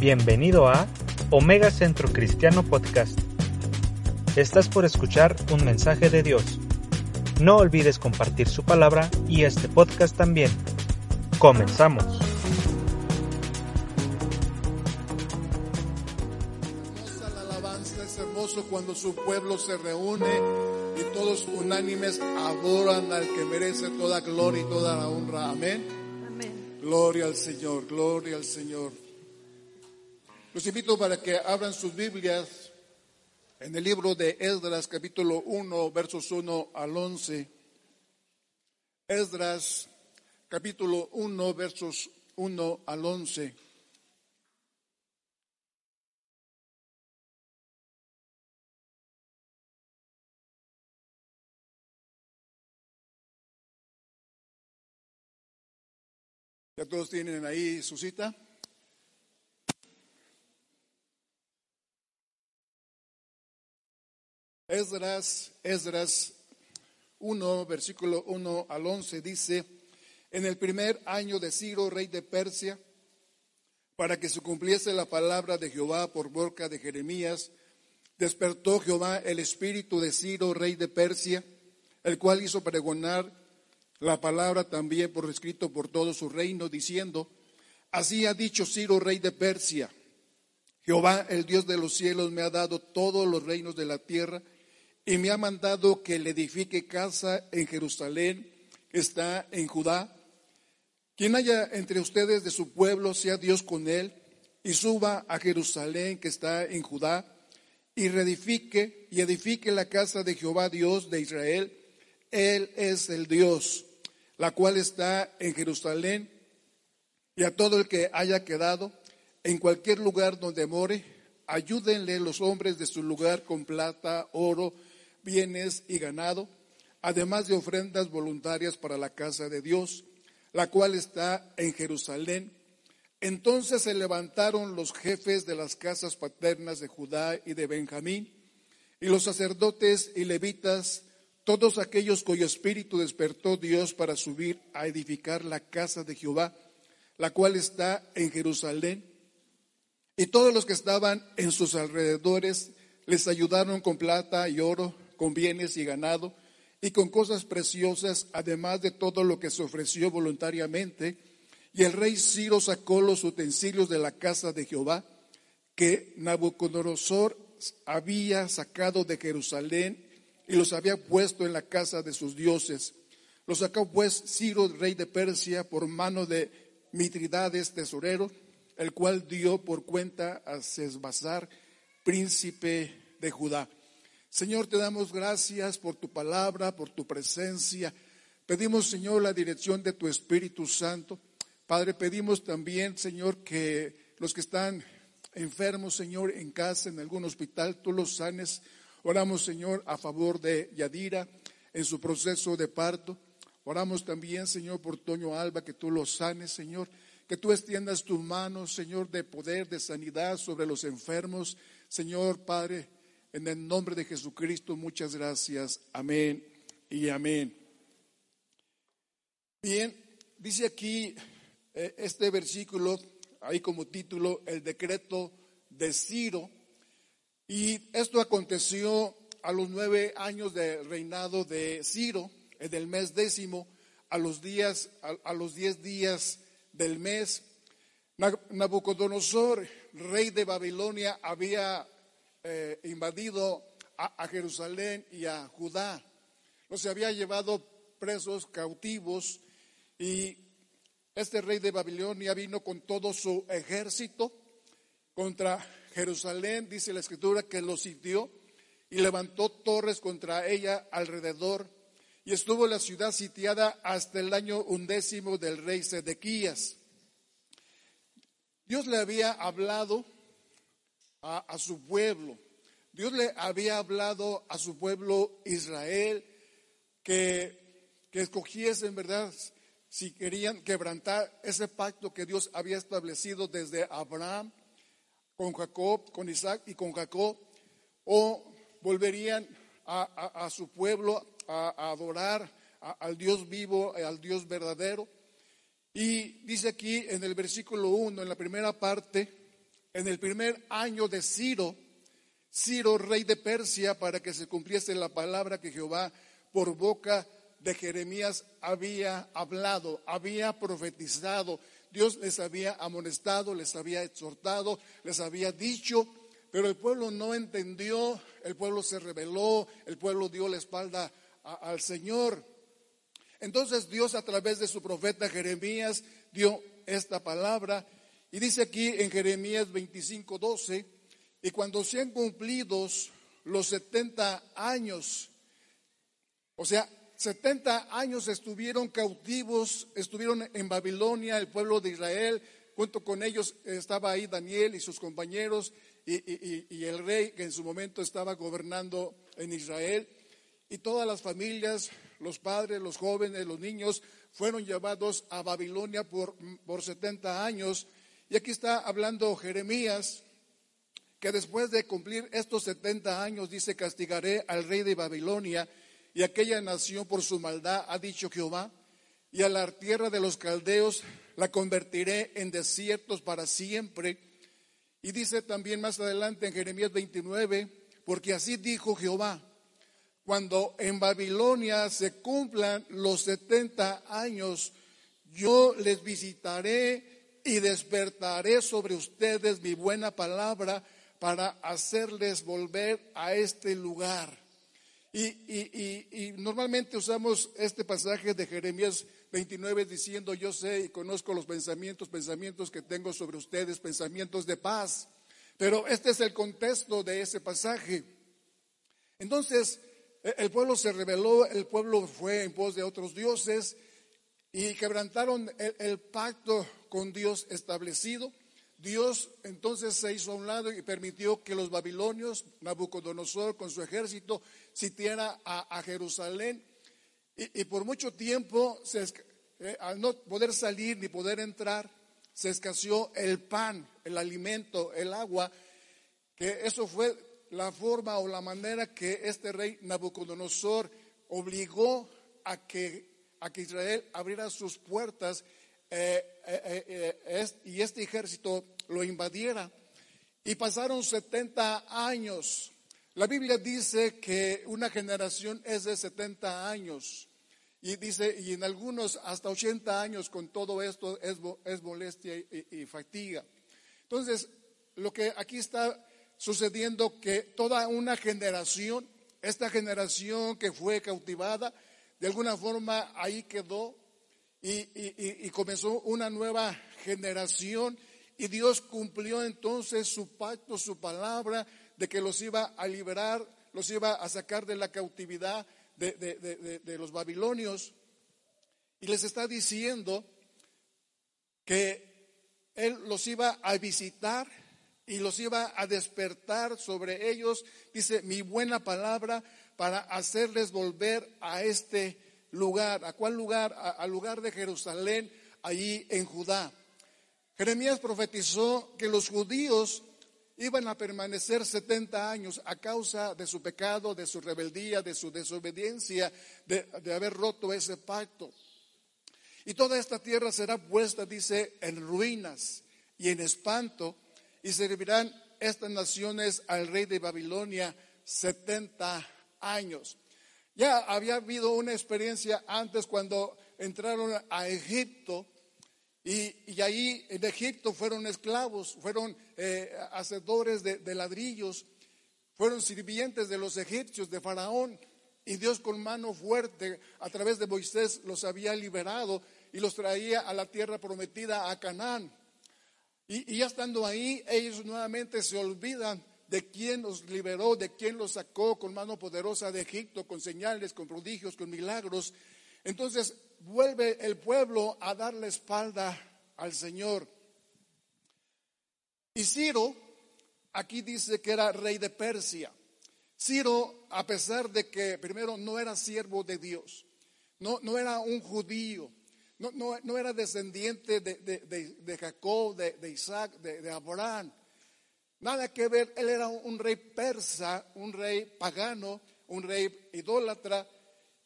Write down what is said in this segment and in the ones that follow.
Bienvenido a Omega Centro Cristiano Podcast. Estás por escuchar un mensaje de Dios. No olvides compartir su palabra y este podcast también. Comenzamos. Hermosa la alabanza, es hermoso cuando su pueblo se reúne y todos unánimes adoran al que merece toda gloria y toda la honra. Amén. Amén. Gloria al Señor, gloria al Señor. Los invito para que abran sus Biblias en el libro de Esdras, capítulo 1, versos 1 al 11. Esdras, capítulo 1, versos 1 al 11. ¿Ya todos tienen ahí su cita? Esdras, Esdras 1, versículo 1 al 11 dice, en el primer año de Ciro, rey de Persia, para que se cumpliese la palabra de Jehová por boca de Jeremías, despertó Jehová el espíritu de Ciro, rey de Persia, el cual hizo pregonar la palabra también por escrito por todo su reino, diciendo, así ha dicho Ciro, rey de Persia, Jehová, el Dios de los cielos, me ha dado todos los reinos de la tierra y me ha mandado que le edifique casa en Jerusalén, que está en Judá. Quien haya entre ustedes de su pueblo, sea Dios con él, y suba a Jerusalén, que está en Judá, y reedifique y edifique la casa de Jehová, Dios de Israel. Él es el Dios, la cual está en Jerusalén, y a todo el que haya quedado en cualquier lugar donde more, ayúdenle los hombres de su lugar con plata, oro, bienes y ganado, además de ofrendas voluntarias para la casa de Dios, la cual está en Jerusalén. Entonces se levantaron los jefes de las casas paternas de Judá y de Benjamín, y los sacerdotes y levitas, todos aquellos cuyo espíritu despertó Dios para subir a edificar la casa de Jehová, la cual está en Jerusalén. Y todos los que estaban en sus alrededores les ayudaron con plata y oro, con bienes y ganado, y con cosas preciosas, además de todo lo que se ofreció voluntariamente. Y el rey Ciro sacó los utensilios de la casa de Jehová, que Nabucodonosor había sacado de Jerusalén y los había puesto en la casa de sus dioses. Los sacó pues Ciro, rey de Persia, por mano de Mitridades, tesorero, el cual dio por cuenta a Sesbazar, príncipe de Judá. Señor, te damos gracias por tu palabra, por tu presencia. Pedimos, Señor, la dirección de tu Espíritu Santo. Padre, pedimos también, Señor, que los que están enfermos, Señor, en casa, en algún hospital, tú los sanes. Oramos, Señor, a favor de Yadira en su proceso de parto. Oramos también, Señor, por Toño Alba, que tú los sanes, Señor. Que tú extiendas tus manos, Señor, de poder, de sanidad sobre los enfermos. Señor, Padre, en el nombre de Jesucristo, muchas gracias. Amén y amén. Bien, dice aquí eh, este versículo, ahí como título, el decreto de Ciro. Y esto aconteció a los nueve años de reinado de Ciro, en el mes décimo, a los días, a, a los diez días del mes. Nabucodonosor, rey de Babilonia, había eh, invadido a, a, Jerusalén y a Judá. Los había llevado presos, cautivos, y este rey de Babilonia vino con todo su ejército contra Jerusalén, dice la escritura, que lo sitió y levantó torres contra ella alrededor. Y estuvo la ciudad sitiada hasta el año undécimo del rey Sedequías. Dios le había hablado a, su pueblo. Dios le había hablado a su pueblo Israel que, que escogiesen, ¿verdad? Si querían quebrantar ese pacto que Dios había establecido desde Abraham con Jacob, con Isaac y con Jacob, o volverían a, a, a su pueblo a, adorar al Dios vivo, al Dios verdadero. Y dice aquí en el versículo 1, en la primera parte, en el primer año de Ciro, Ciro, rey de Persia, para que se cumpliese la palabra que Jehová por boca de Jeremías había hablado, había profetizado. Dios les había amonestado, les había exhortado, les había dicho, pero el pueblo no entendió, el pueblo se rebeló, el pueblo dio la espalda al Señor. Entonces Dios a través de su profeta Jeremías dio esta palabra y dice aquí en Jeremías 25, 12, y cuando sean cumplidos los 70 años, o sea, 70 años estuvieron cautivos, estuvieron en Babilonia, el pueblo de Israel, junto con ellos estaba ahí Daniel y sus compañeros y, el rey que en su momento estaba gobernando en Israel. Y todas las familias, los padres, los jóvenes, los niños, fueron llevados a Babilonia por, por 70 años. Y aquí está hablando Jeremías, que después de cumplir estos 70 años, dice, castigaré al rey de Babilonia y aquella nación por su maldad, ha dicho Jehová, y a la tierra de los caldeos la convertiré en desiertos para siempre. Y dice también más adelante en Jeremías 29, porque así dijo Jehová, cuando en Babilonia se cumplan los 70 años, yo les visitaré y despertaré sobre ustedes mi buena palabra para hacerles volver a este lugar. Y, normalmente usamos este pasaje de Jeremías 29 diciendo, yo sé y conozco los pensamientos, pensamientos que tengo sobre ustedes, pensamientos de paz. Pero este es el contexto de ese pasaje. Entonces, e, el pueblo se rebeló, el pueblo fue en pos de otros dioses y quebrantaron el, pacto con Dios establecido. Dios entonces se hizo a un lado y permitió que los babilonios, Nabucodonosor con su ejército, sitiara a, Jerusalén. Y, por mucho tiempo, eh, al no poder salir ni poder entrar, se escaseó el pan, el alimento, el agua, que eso fue la forma o la manera que este rey Nabucodonosor obligó a que, a que Israel abriera sus puertas eh, eh, eh, y este ejército lo invadiera. Y pasaron 70 años. La Biblia dice que una generación es de 70 años. Y dice, y en algunos hasta 80 años con todo esto es, es molestia y fatiga. Entonces, lo que aquí está sucediendo que toda una generación, esta generación que fue cautivada, de alguna forma ahí quedó y, comenzó una nueva generación y Dios cumplió entonces su pacto, su palabra de que los iba a liberar, los iba a sacar de la cautividad de, los babilonios. Y les está diciendo que Él los iba a visitar y los iba a despertar sobre ellos, dice, mi buena palabra para hacerles volver a este lugar. ¿A cuál lugar? Al lugar de Jerusalén, allí en Judá. Jeremías profetizó que los judíos iban a permanecer 70 años a causa de su pecado, de su rebeldía, de su desobediencia, de, de haber roto ese pacto. Y toda esta tierra será puesta, dice, en ruinas y en espanto y servirán estas naciones al rey de Babilonia 70 años. Ya había habido una experiencia antes cuando entraron a Egipto y, ahí en Egipto fueron esclavos, fueron eh, hacedores de, de ladrillos, fueron sirvientes de los egipcios, de Faraón. Y Dios con mano fuerte a través de Moisés los había liberado y los traía a la tierra prometida a Canaán. Y, ya estando ahí, ellos nuevamente se olvidan de quién los liberó, de quién los sacó con mano poderosa de Egipto, con señales, con prodigios, con milagros. Entonces vuelve el pueblo a dar la espalda al Señor. Y Ciro, aquí dice que era rey de Persia. Ciro, a pesar de que primero no era siervo de Dios, no, no era un judío, no, era descendiente de, Jacob, de, Isaac, de, Abraham. Nada que ver, él era un rey persa, un rey pagano, un rey idólatra,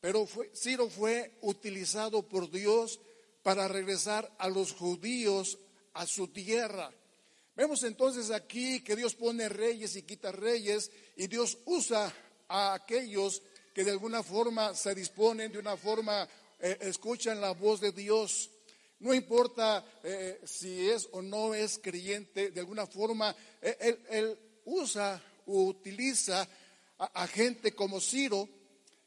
pero Ciro fue utilizado por Dios para regresar a los judíos a su tierra. Vemos entonces aquí que Dios pone reyes y quita reyes y Dios usa a aquellos que de alguna forma se disponen, de una forma eh, escuchan la voz de Dios. No importa eh, si es o no es creyente, de alguna forma eh, él, usa o utiliza a, gente como Ciro,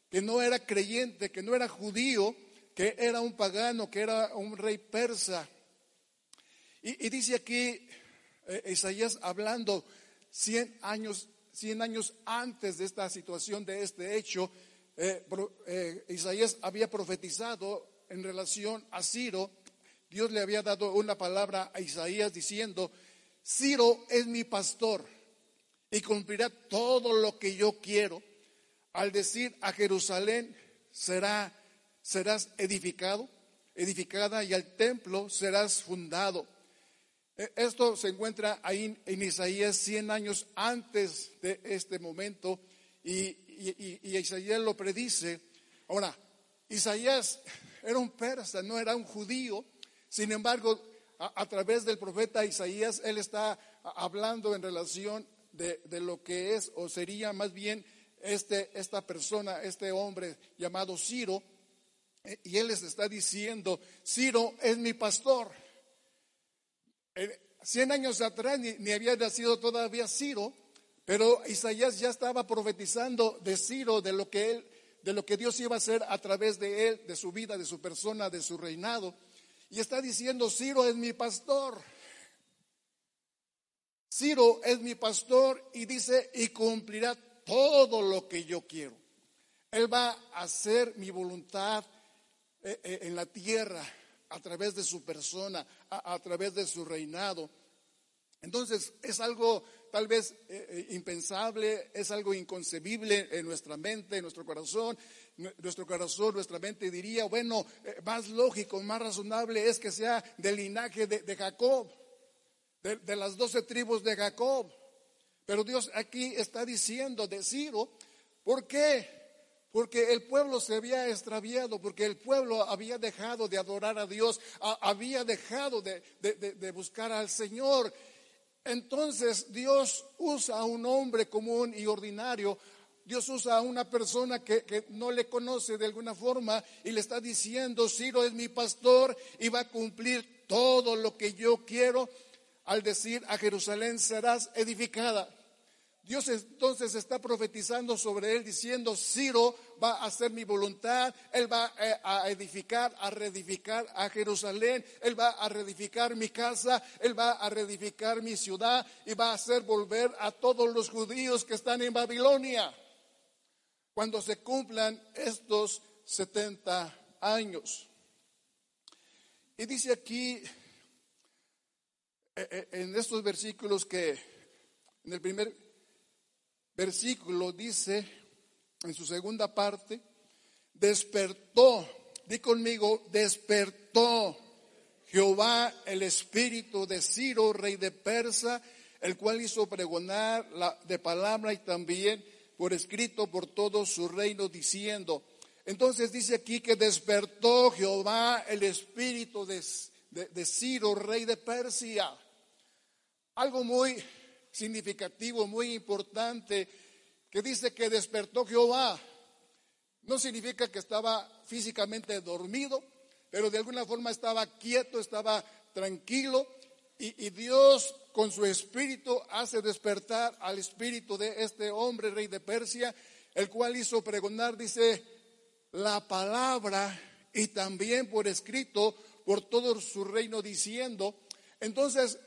que no era creyente, que no era judío, que era un pagano, que era un rey persa. Y, dice aquí Isaías hablando 100 años 100 años antes de esta situación, de este hecho, eh, eh, Isaías había profetizado en relación a Ciro. Dios le había dado una palabra a Isaías diciendo, Ciro es mi pastor y cumplirá todo lo que yo quiero. Al decir a Jerusalén será, serás edificado, edificada y al templo serás fundado. E, esto se encuentra ahí en Isaías 100 años antes de este momento y, Isaías lo predice. Ahora, Isaías era un persa, no era un judío. Sin embargo, a, través del profeta Isaías, él está hablando en relación de, lo que es o sería más bien este, esta persona, este hombre llamado Ciro. E, y él les está diciendo, Ciro es mi pastor. Cien años atrás ni, había nacido todavía Ciro, pero Isaías ya estaba profetizando de Ciro, de lo que él, de lo que Dios iba a hacer a través de él, de su vida, de su persona, de su reinado. Y está diciendo, Ciro es mi pastor. Ciro es mi pastor y dice, y cumplirá todo lo que yo quiero. Él va a hacer mi voluntad eh, eh, en la tierra a través de su persona, a, través de su reinado. Entonces es algo tal vez eh, eh, impensable, es algo inconcebible en nuestra mente, en nuestro corazón. Nuestro corazón, nuestra mente diría, bueno, eh, más lógico, más razonable es que sea del linaje de, Jacob, de, las doce tribus de Jacob. Pero Dios aquí está diciendo de Ciro, ¿por qué? porque el pueblo se había extraviado, porque el pueblo había dejado de adorar a Dios, había dejado de, buscar al Señor. Entonces Dios usa a un hombre común y ordinario, Dios usa a una persona que, no le conoce de alguna forma y le está diciendo, Ciro es mi pastor y va a cumplir todo lo que yo quiero al decir a Jerusalén serás edificada. Dios entonces está profetizando sobre él diciendo, Ciro va a hacer mi voluntad, él va eh, a edificar, a reedificar a Jerusalén, él va a reedificar mi casa, él va a reedificar mi ciudad y va a hacer volver a todos los judíos que están en Babilonia cuando se cumplan estos 70 años. Y dice aquí, eh, eh, en estos versículos que en el primer versículo dice, en su segunda parte, despertó, di conmigo, despertó Jehová el espíritu de Ciro, rey de Persa, el cual hizo pregonar la, de palabra y también por escrito por todo su reino, diciendo, entonces dice aquí que despertó Jehová el espíritu de, de Ciro, rey de Persia. Algo muy significativo, muy importante, que dice que despertó Jehová. No significa que estaba físicamente dormido, pero de alguna forma estaba quieto, estaba tranquilo, y, Dios con su espíritu hace despertar al espíritu de este hombre, rey de Persia, el cual hizo pregonar, dice, la palabra y también por escrito por todo su reino diciendo. Entonces,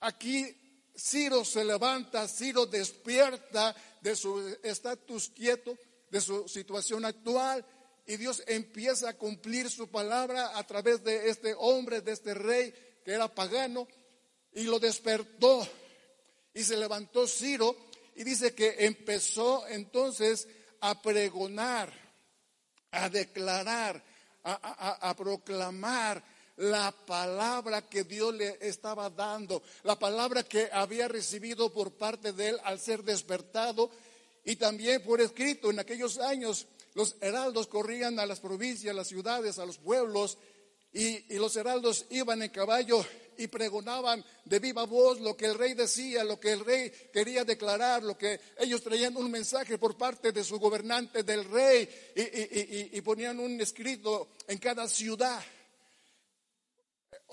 aquí Ciro se levanta, Ciro despierta de su estatus quieto, de su situación actual, y Dios empieza a cumplir su palabra a través de este hombre, de este rey que era pagano, y lo despertó. Y se levantó Ciro y dice que empezó entonces a pregonar, a declarar, a, a proclamar la palabra que Dios le estaba dando, la palabra que había recibido por parte de él al ser despertado y también por escrito. En aquellos años los heraldos corrían a las provincias, a las ciudades, a los pueblos y, los heraldos iban en caballo y pregonaban de viva voz lo que el rey decía, lo que el rey quería declarar, lo que ellos traían un mensaje por parte de su gobernante, del rey, y, y ponían un escrito en cada ciudad.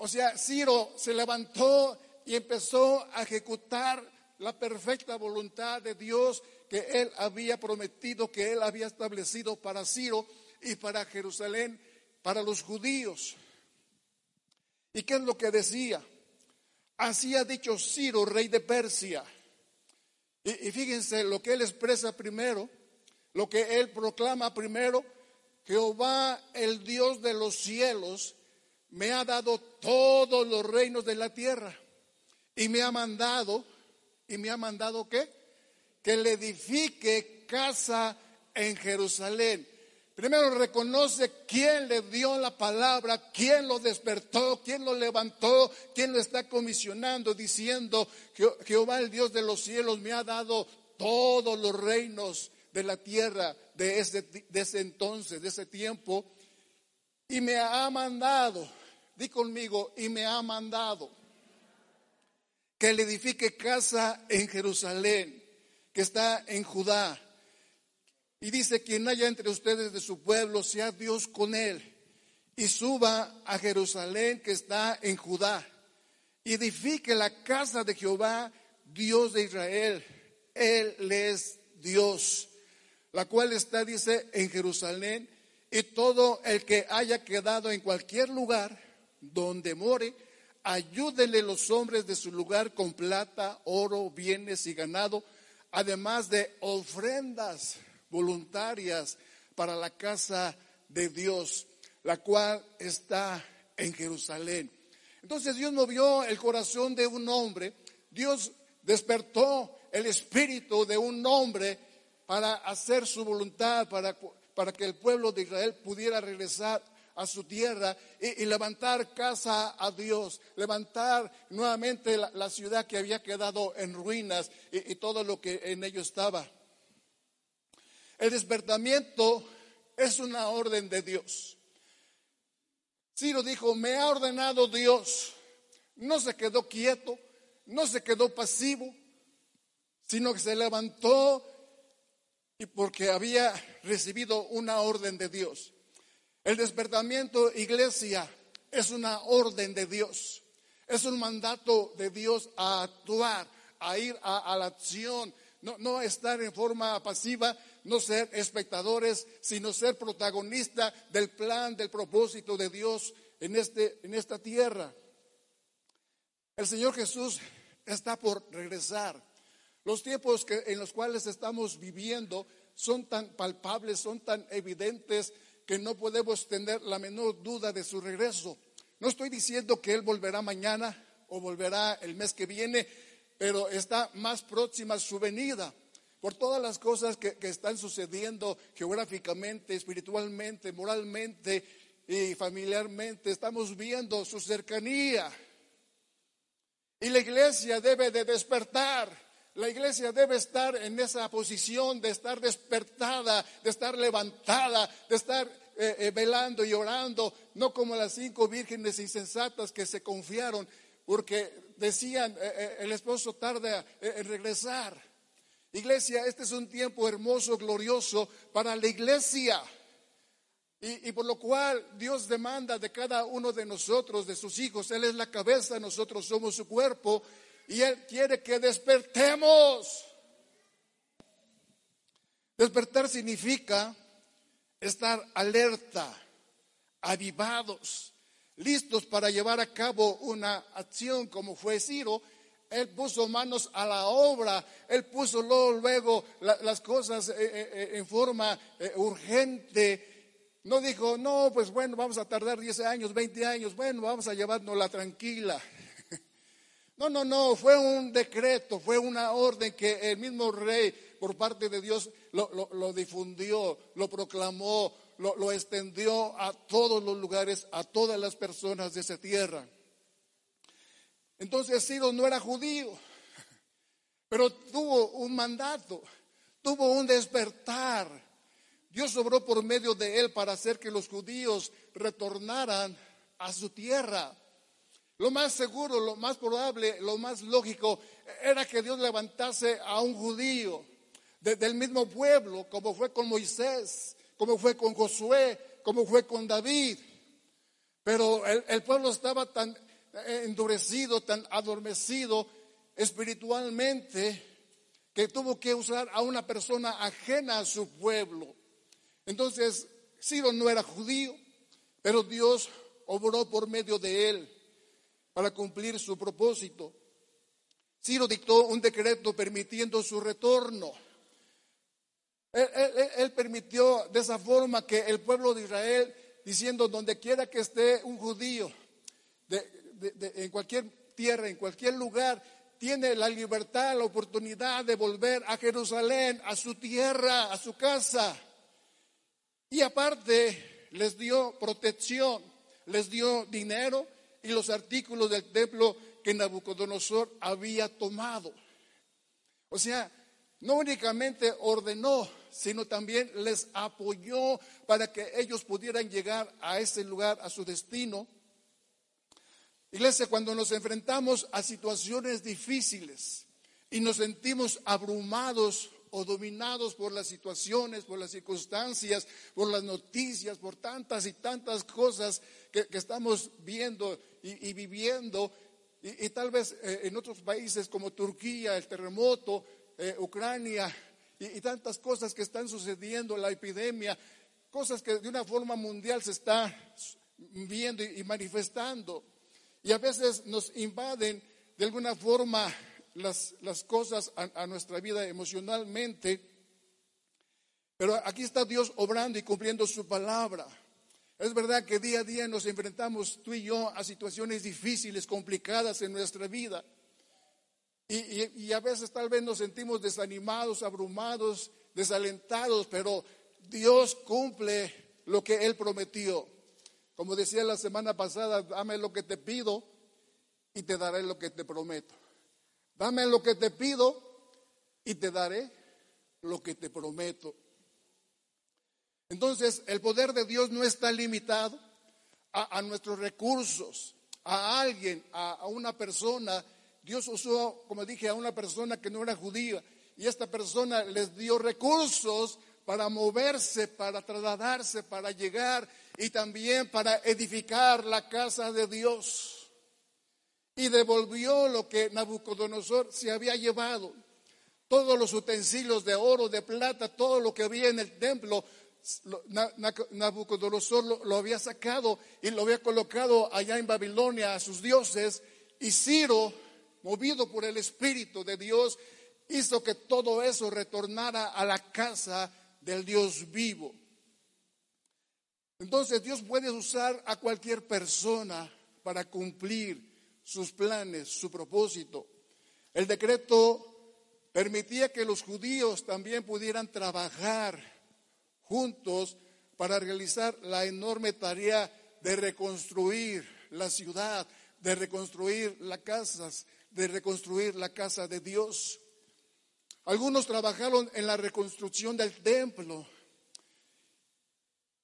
O sea, Ciro se levantó y empezó a ejecutar la perfecta voluntad de Dios que él había prometido, que él había establecido para Ciro y para Jerusalén, para los judíos. ¿Y qué es lo que decía? Así ha dicho Ciro, rey de Persia. Y, y, fíjense lo que él expresa primero, lo que él proclama primero, Jehová, el Dios de los cielos, me ha dado todos los reinos de la tierra y me ha mandado, y me ha mandado qué? Que le edifique casa en Jerusalén. Primero reconoce quién le dio la palabra, quién lo despertó, quién lo levantó, quién lo está comisionando, diciendo, Jehová el Dios de los cielos me ha dado todos los reinos de la tierra de ese, entonces, de ese tiempo, y me ha mandado, di conmigo, y me ha mandado que le edifique casa en Jerusalén, que está en Judá y dice, quien haya entre ustedes de su pueblo, sea Dios con él. Y suba a Jerusalén que está en Judá. Y edifique la casa de Jehová, Dios de Israel. Él es Dios. La cual está, dice, en Jerusalén. Y todo el que haya quedado en cualquier lugar donde more, ayúdenle los hombres de su lugar con plata, oro, bienes y ganado, además de ofrendas voluntarias para la casa de Dios, la cual está en Jerusalén. Entonces Dios movió el corazón de un hombre, Dios despertó el espíritu de un hombre para hacer su voluntad, para, para que el pueblo de Israel pudiera regresar a su tierra y, levantar casa a Dios, levantar nuevamente la, ciudad que había quedado en ruinas y todo lo que en ello estaba. El despertamiento es una orden de Dios. Ciro dijo, me ha ordenado Dios. No se quedó quieto, no se quedó pasivo, sino que se levantó y porque había recibido una orden de Dios. El despertamiento, iglesia, es una orden de Dios. Es un mandato de Dios a actuar, a ir a, la acción, no, no estar en forma pasiva, no ser espectadores, sino ser protagonista del plan, del propósito de Dios en, este, en esta tierra. El Señor Jesús está por regresar. Los tiempos que, en los cuales estamos viviendo son tan palpables, son tan evidentes que no podemos tener la menor duda de su regreso. No estoy diciendo que Él volverá mañana o volverá el mes que viene, pero está más próxima su venida por todas las cosas que, están sucediendo geográficamente, espiritualmente, moralmente y familiarmente. Estamos viendo su cercanía. Y la iglesia debe de despertar. La iglesia debe estar en esa posición de estar despertada, de estar levantada, de estar eh, eh, velando y orando, no como las cinco vírgenes insensatas que se confiaron porque decían eh, el esposo tarda en regresar. Iglesia, este es un tiempo hermoso, glorioso para la iglesia. Y, por lo cual Dios demanda de cada uno de nosotros, de sus hijos, Él es la cabeza, nosotros somos su cuerpo, y Él quiere que despertemos. Despertar significa estar alerta, avivados, listos para llevar a cabo una acción como fue Ciro él puso manos a la obra, Él puso luego, las cosas eh, eh, eh, en forma urgente. No dijo, no, pues bueno, vamos a tardar 10 años, 20 años, bueno, vamos a llevárnosla tranquila. No, no, no, fue un decreto, fue una orden que el mismo rey, por parte de Dios, lo, difundió, lo proclamó, lo extendió a todos los lugares, a todas las personas de esa tierra. Entonces Ciro no era judío, pero tuvo un mandato, tuvo un despertar. Dios obró por medio de él para hacer que los judíos retornaran a su tierra. Lo más seguro, lo más probable, lo más lógico era que Dios levantase a un judío del mismo pueblo, como fue con Moisés, como fue con Josué, como fue con David. Pero el, pueblo estaba tan endurecido, tan adormecido espiritualmente, que tuvo que usar a una persona ajena a su pueblo. Entonces, Ciro no era judío, pero Dios obró por medio de él para cumplir su propósito. Ciro dictó un decreto permitiendo su retorno. Él, permitió de esa forma que el pueblo de Israel, diciendo donde quiera que esté un judío, en cualquier tierra, en cualquier lugar, tiene la libertad, la oportunidad de volver a Jerusalén, a su tierra, a su casa. Y aparte les dio protección, les dio dinero y los artículos del templo que Nabucodonosor había tomado. O sea, no únicamente ordenó, sino también les apoyó para que ellos pudieran llegar a ese lugar, a su destino. Iglesia, cuando nos enfrentamos a situaciones difíciles y nos sentimos abrumados o dominados por las situaciones, por las circunstancias, por las noticias, por tantas y tantas cosas que, estamos viendo y, viviendo, y, tal vez eh, en otros países como Turquía, el terremoto, eh, Ucrania y, tantas cosas que están sucediendo, la epidemia, cosas que de una forma mundial se está viendo y, manifestando. Y a veces nos invaden de alguna forma las, las cosas a, nuestra vida emocionalmente. Pero aquí está Dios obrando y cumpliendo su palabra. Es verdad que día a día nos enfrentamos tú y yo a situaciones difíciles, complicadas en nuestra vida. Y, a veces tal vez nos sentimos desanimados, abrumados, desalentados, pero Dios cumple lo que Él prometió. Como decía la semana pasada, dame lo que te pido y te daré lo que te prometo. Dame lo que te pido y te daré lo que te prometo. Entonces, el poder de Dios no está limitado a, nuestros recursos, a alguien, a una persona Dios usó, como dije, a una persona que no era judía y esta persona les dio recursos para moverse, para trasladarse, para llegar y también para edificar la casa de Dios. Y devolvió lo que Nabucodonosor se había llevado. Todos los utensilios de oro, de plata, todo lo que había en el templo, Nabucodonosor lo había sacado y lo había colocado allá en Babilonia a sus dioses. Y Ciro movido por el Espíritu de Dios, hizo que todo eso retornara a la casa del Dios vivo. Entonces Dios puede usar a cualquier persona para cumplir sus planes, su propósito. El decreto permitía que los judíos también pudieran trabajar juntos para realizar la enorme tarea de reconstruir la ciudad, de reconstruir las casas, de reconstruir la casa de Dios. Algunos trabajaron en la reconstrucción del templo.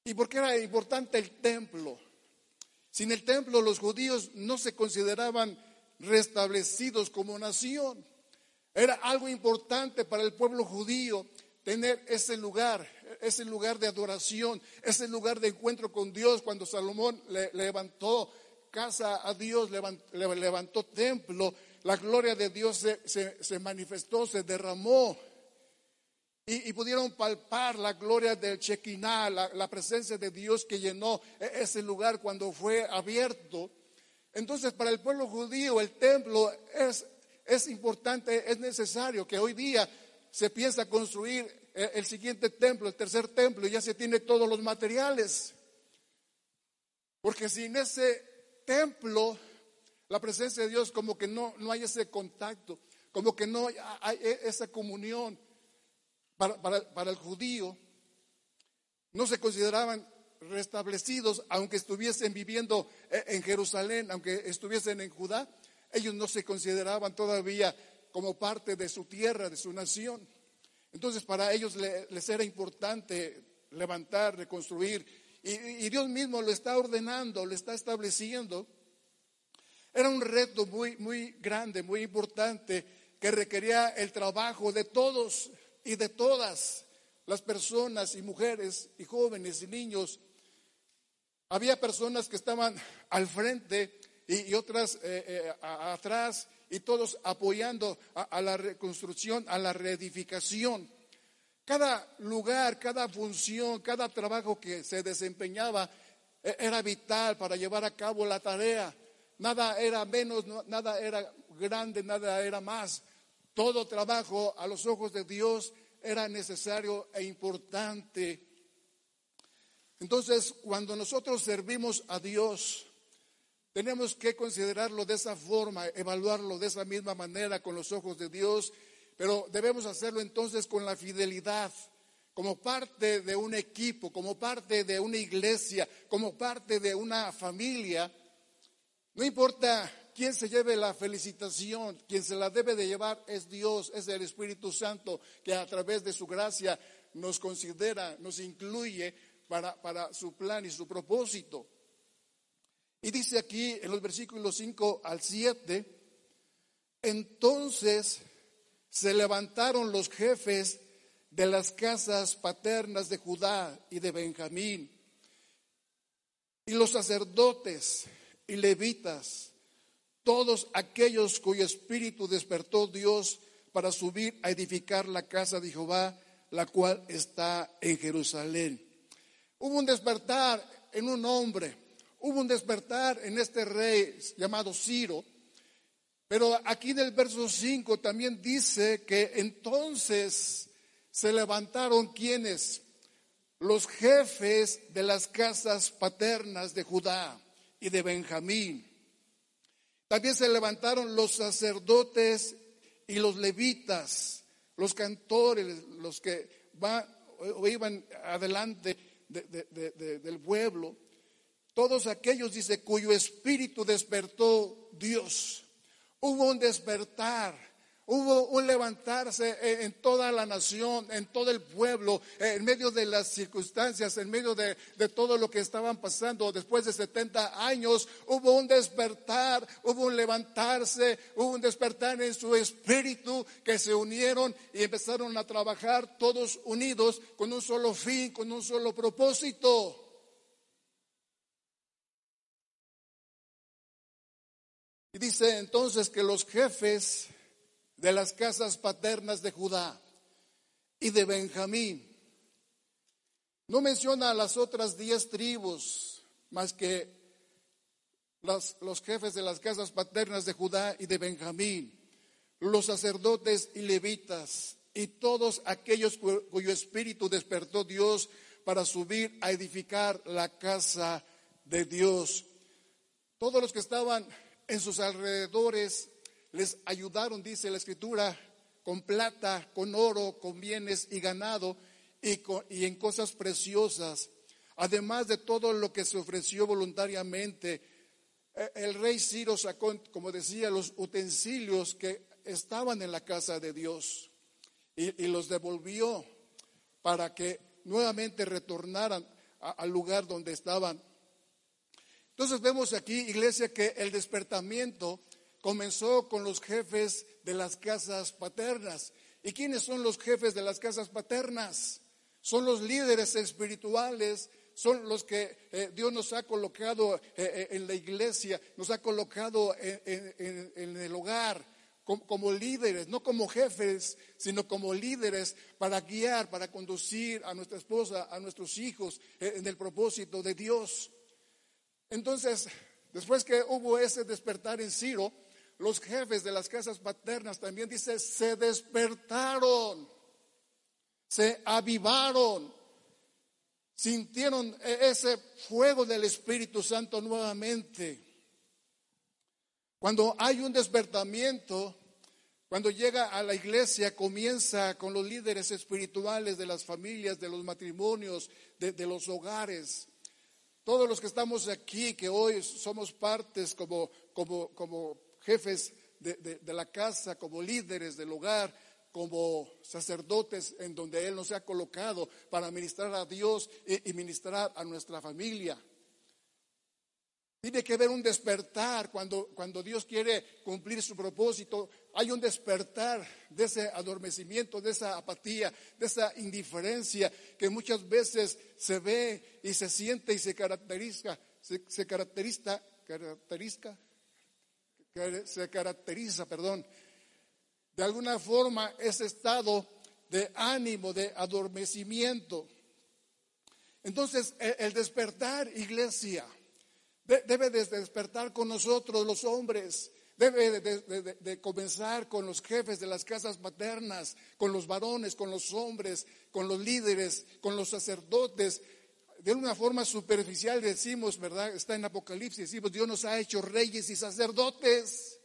¿Y por qué era importante el templo? Sin el templo los judíos no se consideraban restablecidos como nación. Era algo importante para el pueblo judío tener ese lugar, ese lugar de adoración, ese lugar de encuentro con Dios. Cuando Salomón le, levantó casa a Dios, levantó templo, la gloria de Dios se, manifestó, se derramó. Y, pudieron palpar la gloria del Shekinah, la, presencia de Dios que llenó e, ese lugar cuando fue abierto. Entonces, para el pueblo judío, el templo es, es importante, es necesario que hoy día se piensa construir el, el siguiente templo, el tercer templo, ya se tiene todos los materiales. Porque sin ese templo la presencia de Dios como que no, no hay ese contacto, como que no hay esa comunión. Para, el judío no se consideraban restablecidos, aunque estuviesen viviendo e, en Jerusalén, aunque estuviesen en Judá, ellos no se consideraban todavía como parte de su tierra, de su nación. Entonces para ellos les era importante levantar, reconstruir, y, Dios mismo lo está ordenando, lo está estableciendo Era un reto muy, muy grande, muy importante, que requería el trabajo de todos y de todas las personas y mujeres y jóvenes y niños. Había personas que estaban al frente y, otras eh, eh, atrás y todos apoyando a la reconstrucción, a la reedificación. Cada lugar, cada función, cada trabajo que se desempeñaba e-, era vital para llevar a cabo la tarea. Nada era menos, nada era grande, nada era más. Todo trabajo a los ojos de Dios era necesario e importante. Entonces, cuando nosotros servimos a Dios, tenemos que considerarlo de esa forma, evaluarlo de esa misma manera con los ojos de Dios, pero debemos hacerlo entonces con la fidelidad como parte de un equipo, como parte de una iglesia, como parte de una familia, no importa quién se lleve la felicitación, quien se la debe de llevar es Dios, es el Espíritu Santo que a través de su gracia nos considera, nos incluye para, para su plan y su propósito. Y dice aquí en los versículos 5 al 7, entonces se levantaron los jefes de las casas paternas de Judá y de Benjamín, y los sacerdotes y levitas, todos aquellos cuyo espíritu despertó Dios para subir a edificar la casa de Jehová, la cual está en Jerusalén. Hubo un despertar en un hombre, hubo un despertar en este rey llamado Ciro, pero aquí en el verso 5 también dice que entonces se levantaron quienes, los jefes de las casas paternas de Judá y de Benjamín. También se levantaron los sacerdotes y los levitas, los cantores, los que iban adelante del pueblo. Todos aquellos, dice, cuyo espíritu despertó Dios. Hubo un despertar Hubo un levantarse en toda la nación, en todo el pueblo, en medio de las circunstancias, en medio de, todo lo que estaban pasando después de 70 años. Hubo un despertar, hubo un levantarse, hubo un despertar en su espíritu que se unieron y empezaron a trabajar todos unidos con un solo fin, con un solo propósito. Y dice entonces que los jefes de las casas paternas de Judá y de Benjamín. No menciona a las otras diez tribus, más que los, los, jefes de las casas paternas de Judá y de Benjamín, los sacerdotes y levitas, y todos aquellos cuyo espíritu despertó Dios para subir a edificar la casa de Dios. Todos los que estaban en sus alrededores les ayudaron, dice la escritura, con plata, con oro, con bienes y ganado y, y en cosas preciosas, además de todo lo que se ofreció voluntariamente. E, el rey Ciro sacó, como decía, los utensilios que estaban en la casa de Dios y, los devolvió para que nuevamente retornaran al lugar donde estaban. Entonces vemos aquí, iglesia, que el despertamiento comenzó con los jefes de las casas paternas. ¿Y quiénes son los jefes de las casas paternas? Son los líderes espirituales, son los que eh, Dios nos ha colocado eh, eh, en la iglesia, nos ha colocado en, el hogar como, líderes, no como jefes, sino como líderes para guiar, para conducir a nuestra esposa, a nuestros hijos en el propósito de Dios. Entonces, después que hubo ese despertar en Ciro, los jefes de las casas paternas también dice, se despertaron, se avivaron, sintieron e-, ese fuego del Espíritu Santo nuevamente. Cuando hay un despertamiento, cuando llega a la iglesia, comienza con los líderes espirituales de las familias, de los matrimonios, de, de los hogares. Todos los que estamos aquí, que hoy somos partes como, como, como jefes de, la casa, como líderes del hogar, como sacerdotes en donde Él nos ha colocado para ministrar a Dios y, ministrar a nuestra familia. Tiene que haber un despertar cuando, cuando Dios quiere cumplir su propósito. Hay un despertar de ese adormecimiento, de esa apatía, de esa indiferencia que muchas veces se ve y se siente y se caracteriza, se, caracteriza, caracteriza, se caracteriza, perdón, de alguna forma ese estado de ánimo, de adormecimiento. Entonces, el despertar, iglesia, debe de despertar con nosotros los hombres, debe de, comenzar con los jefes de las casas paternas, con los varones, con los hombres, con los líderes, con los sacerdotes. De una forma superficial decimos, ¿verdad? Está en Apocalipsis, decimos, Dios nos ha hecho reyes y sacerdotes.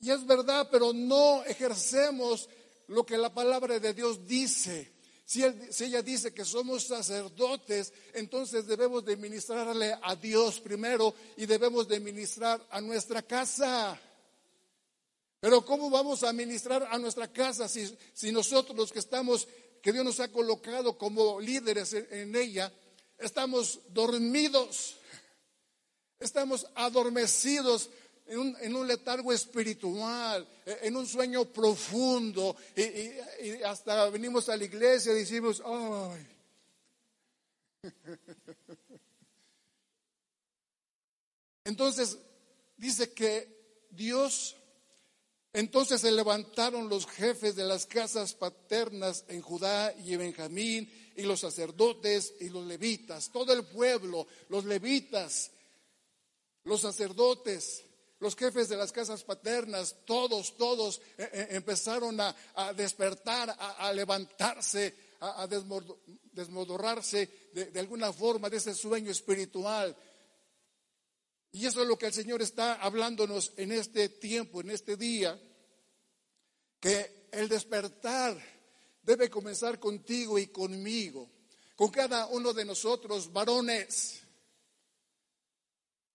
Y es verdad, pero no ejercemos lo que la palabra de Dios dice. Si, ella dice que somos sacerdotes, entonces debemos de ministrarle a Dios primero y debemos de ministrar a nuestra casa. Pero ¿cómo vamos a ministrar a nuestra casa si, nosotros los que estamos, que Dios nos ha colocado como líderes en ella, estamos dormidos, estamos adormecidos en un, letargo espiritual, en un sueño profundo, y, hasta venimos a la iglesia y decimos, ay. Entonces, dice que Dios, entonces se levantaron los jefes de las casas paternas en Judá y en Benjamín, y los sacerdotes y los levitas, todo el pueblo, los levitas, los sacerdotes, los jefes de las casas paternas, todos, todos eh, eh, empezaron a, despertar, a, levantarse, a, desmodorarse de, alguna forma de ese sueño espiritual. Y eso es lo que el Señor está hablándonos en este tiempo, en este día, que el despertar debe comenzar contigo y conmigo, con cada uno de nosotros, varones.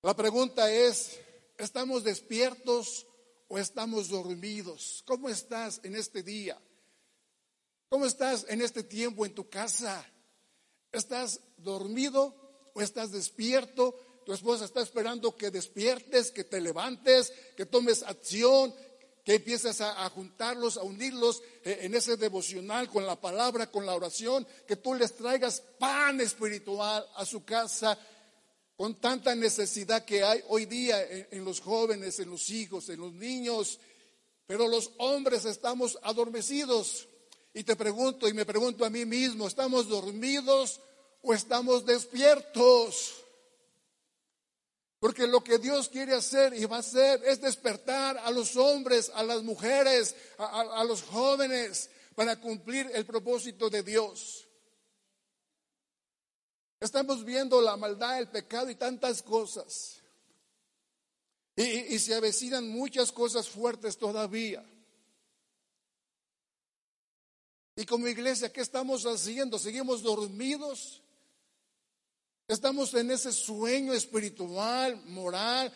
La pregunta es, ¿Estamos despiertos o estamos dormidos? ¿Cómo estás en este día? ¿Cómo estás en este tiempo en tu casa? ¿Estás dormido o estás despierto? Tu esposa está esperando que despiertes, que te levantes, que tomes acción, que empieces a, juntarlos, a unirlos eh, en ese devocional con la palabra, con la oración, que tú les traigas pan espiritual a su casa con tanta necesidad que hay hoy día en, los jóvenes, en los hijos, en los niños, pero los hombres estamos adormecidos. Y te pregunto y me pregunto a mí mismo, ¿estamos dormidos o estamos despiertos? Porque lo que Dios quiere hacer y va a hacer es despertar a los hombres, a las mujeres, a los jóvenes para cumplir el propósito de Dios. Estamos viendo la maldad, el pecado y tantas cosas. Y, se avecinan muchas cosas fuertes todavía. Y como iglesia, ¿qué estamos haciendo? ¿Seguimos dormidos? Estamos en ese sueño espiritual, moral,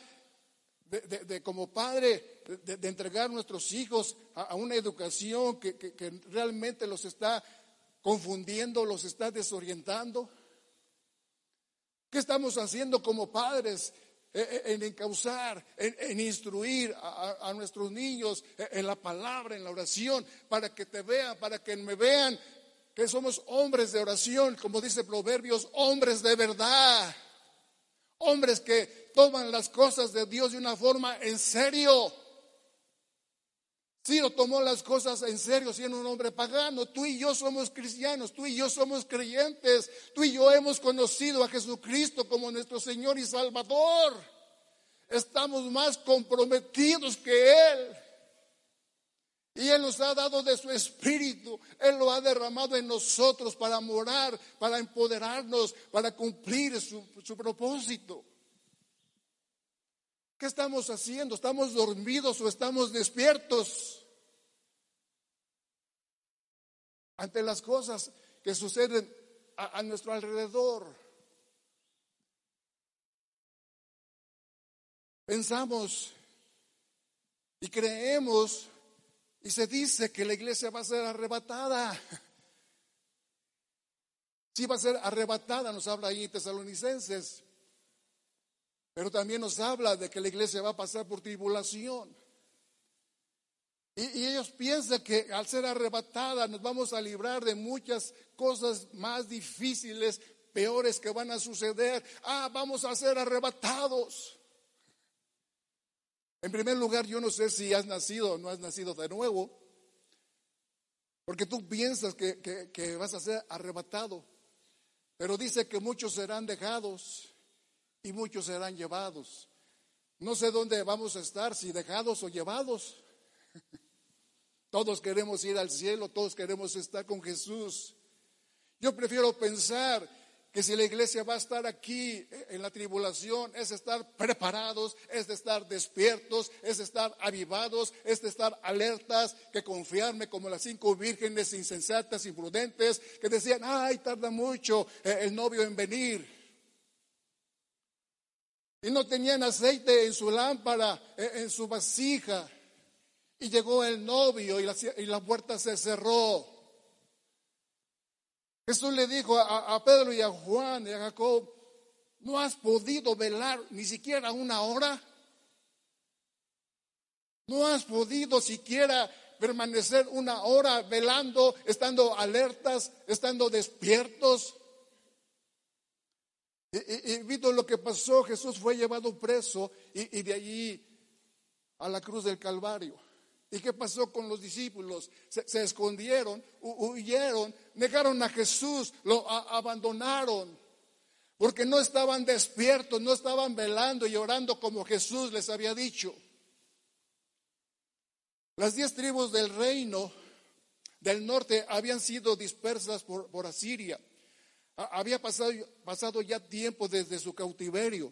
de, como padre, de, entregar nuestros hijos a, una educación que, que realmente los está confundiendo, los está desorientando. ¿Qué estamos haciendo como padres eh, eh, en encauzar, en, instruir a, nuestros niños eh, en la palabra, en la oración, para que te vean, para que me vean que somos hombres de oración, como dice Proverbios, hombres de verdad, hombres que toman las cosas de Dios de una forma en serio. Ciro tomó las cosas en serio siendo un hombre pagano. Tú y yo somos cristianos, tú y yo somos creyentes, tú y yo hemos conocido a Jesucristo como nuestro Señor y Salvador. Estamos más comprometidos que Él. Y Él nos ha dado de su espíritu, Él lo ha derramado en nosotros para morar, para empoderarnos, para cumplir su, su propósito. ¿Qué estamos haciendo? ¿Estamos dormidos o estamos despiertos? Ante las cosas que suceden a, nuestro alrededor. Pensamos y creemos y se dice que la iglesia va a ser arrebatada. Sí va a ser arrebatada, nos habla ahí Tesalonicenses. Pero también nos habla de que la iglesia va a pasar por tribulación. Y, ellos piensan que al ser arrebatada nos vamos a librar de muchas cosas más difíciles, peores que van a suceder. Ah, vamos a ser arrebatados. En primer lugar, yo no sé si has nacido o no has nacido de nuevo, porque tú piensas que, que vas a ser arrebatado, pero dice que muchos serán dejados y muchos serán llevados. No sé dónde vamos a estar, si dejados o llevados. Todos queremos ir al cielo, todos queremos estar con Jesús. Yo prefiero pensar que si la iglesia va a estar aquí en la tribulación, es estar preparados, es estar despiertos, es estar avivados, es estar alertas, que confiarme como las cinco vírgenes insensatas, imprudentes, que decían, ay, tarda mucho eh, el novio en venir. Y no tenían aceite en su lámpara, en su vasija. Y llegó el novio y la, puerta se cerró. Jesús le dijo a, a, Pedro y a Juan y a Jacob, ¿no has podido velar ni siquiera una hora? ¿No has podido siquiera permanecer una hora velando, estando alertas, estando despiertos? Y, y, visto lo que pasó, Jesús fue llevado preso y, de allí a la cruz del Calvario. ¿Y qué pasó con los discípulos? Se, escondieron, huyeron, negaron a Jesús, lo abandonaron, porque no estaban despiertos, no estaban velando y orando como Jesús les había dicho. Las diez tribus del reino del norte habían sido dispersas por Asiria. Había pasado, pasado ya tiempo desde su cautiverio,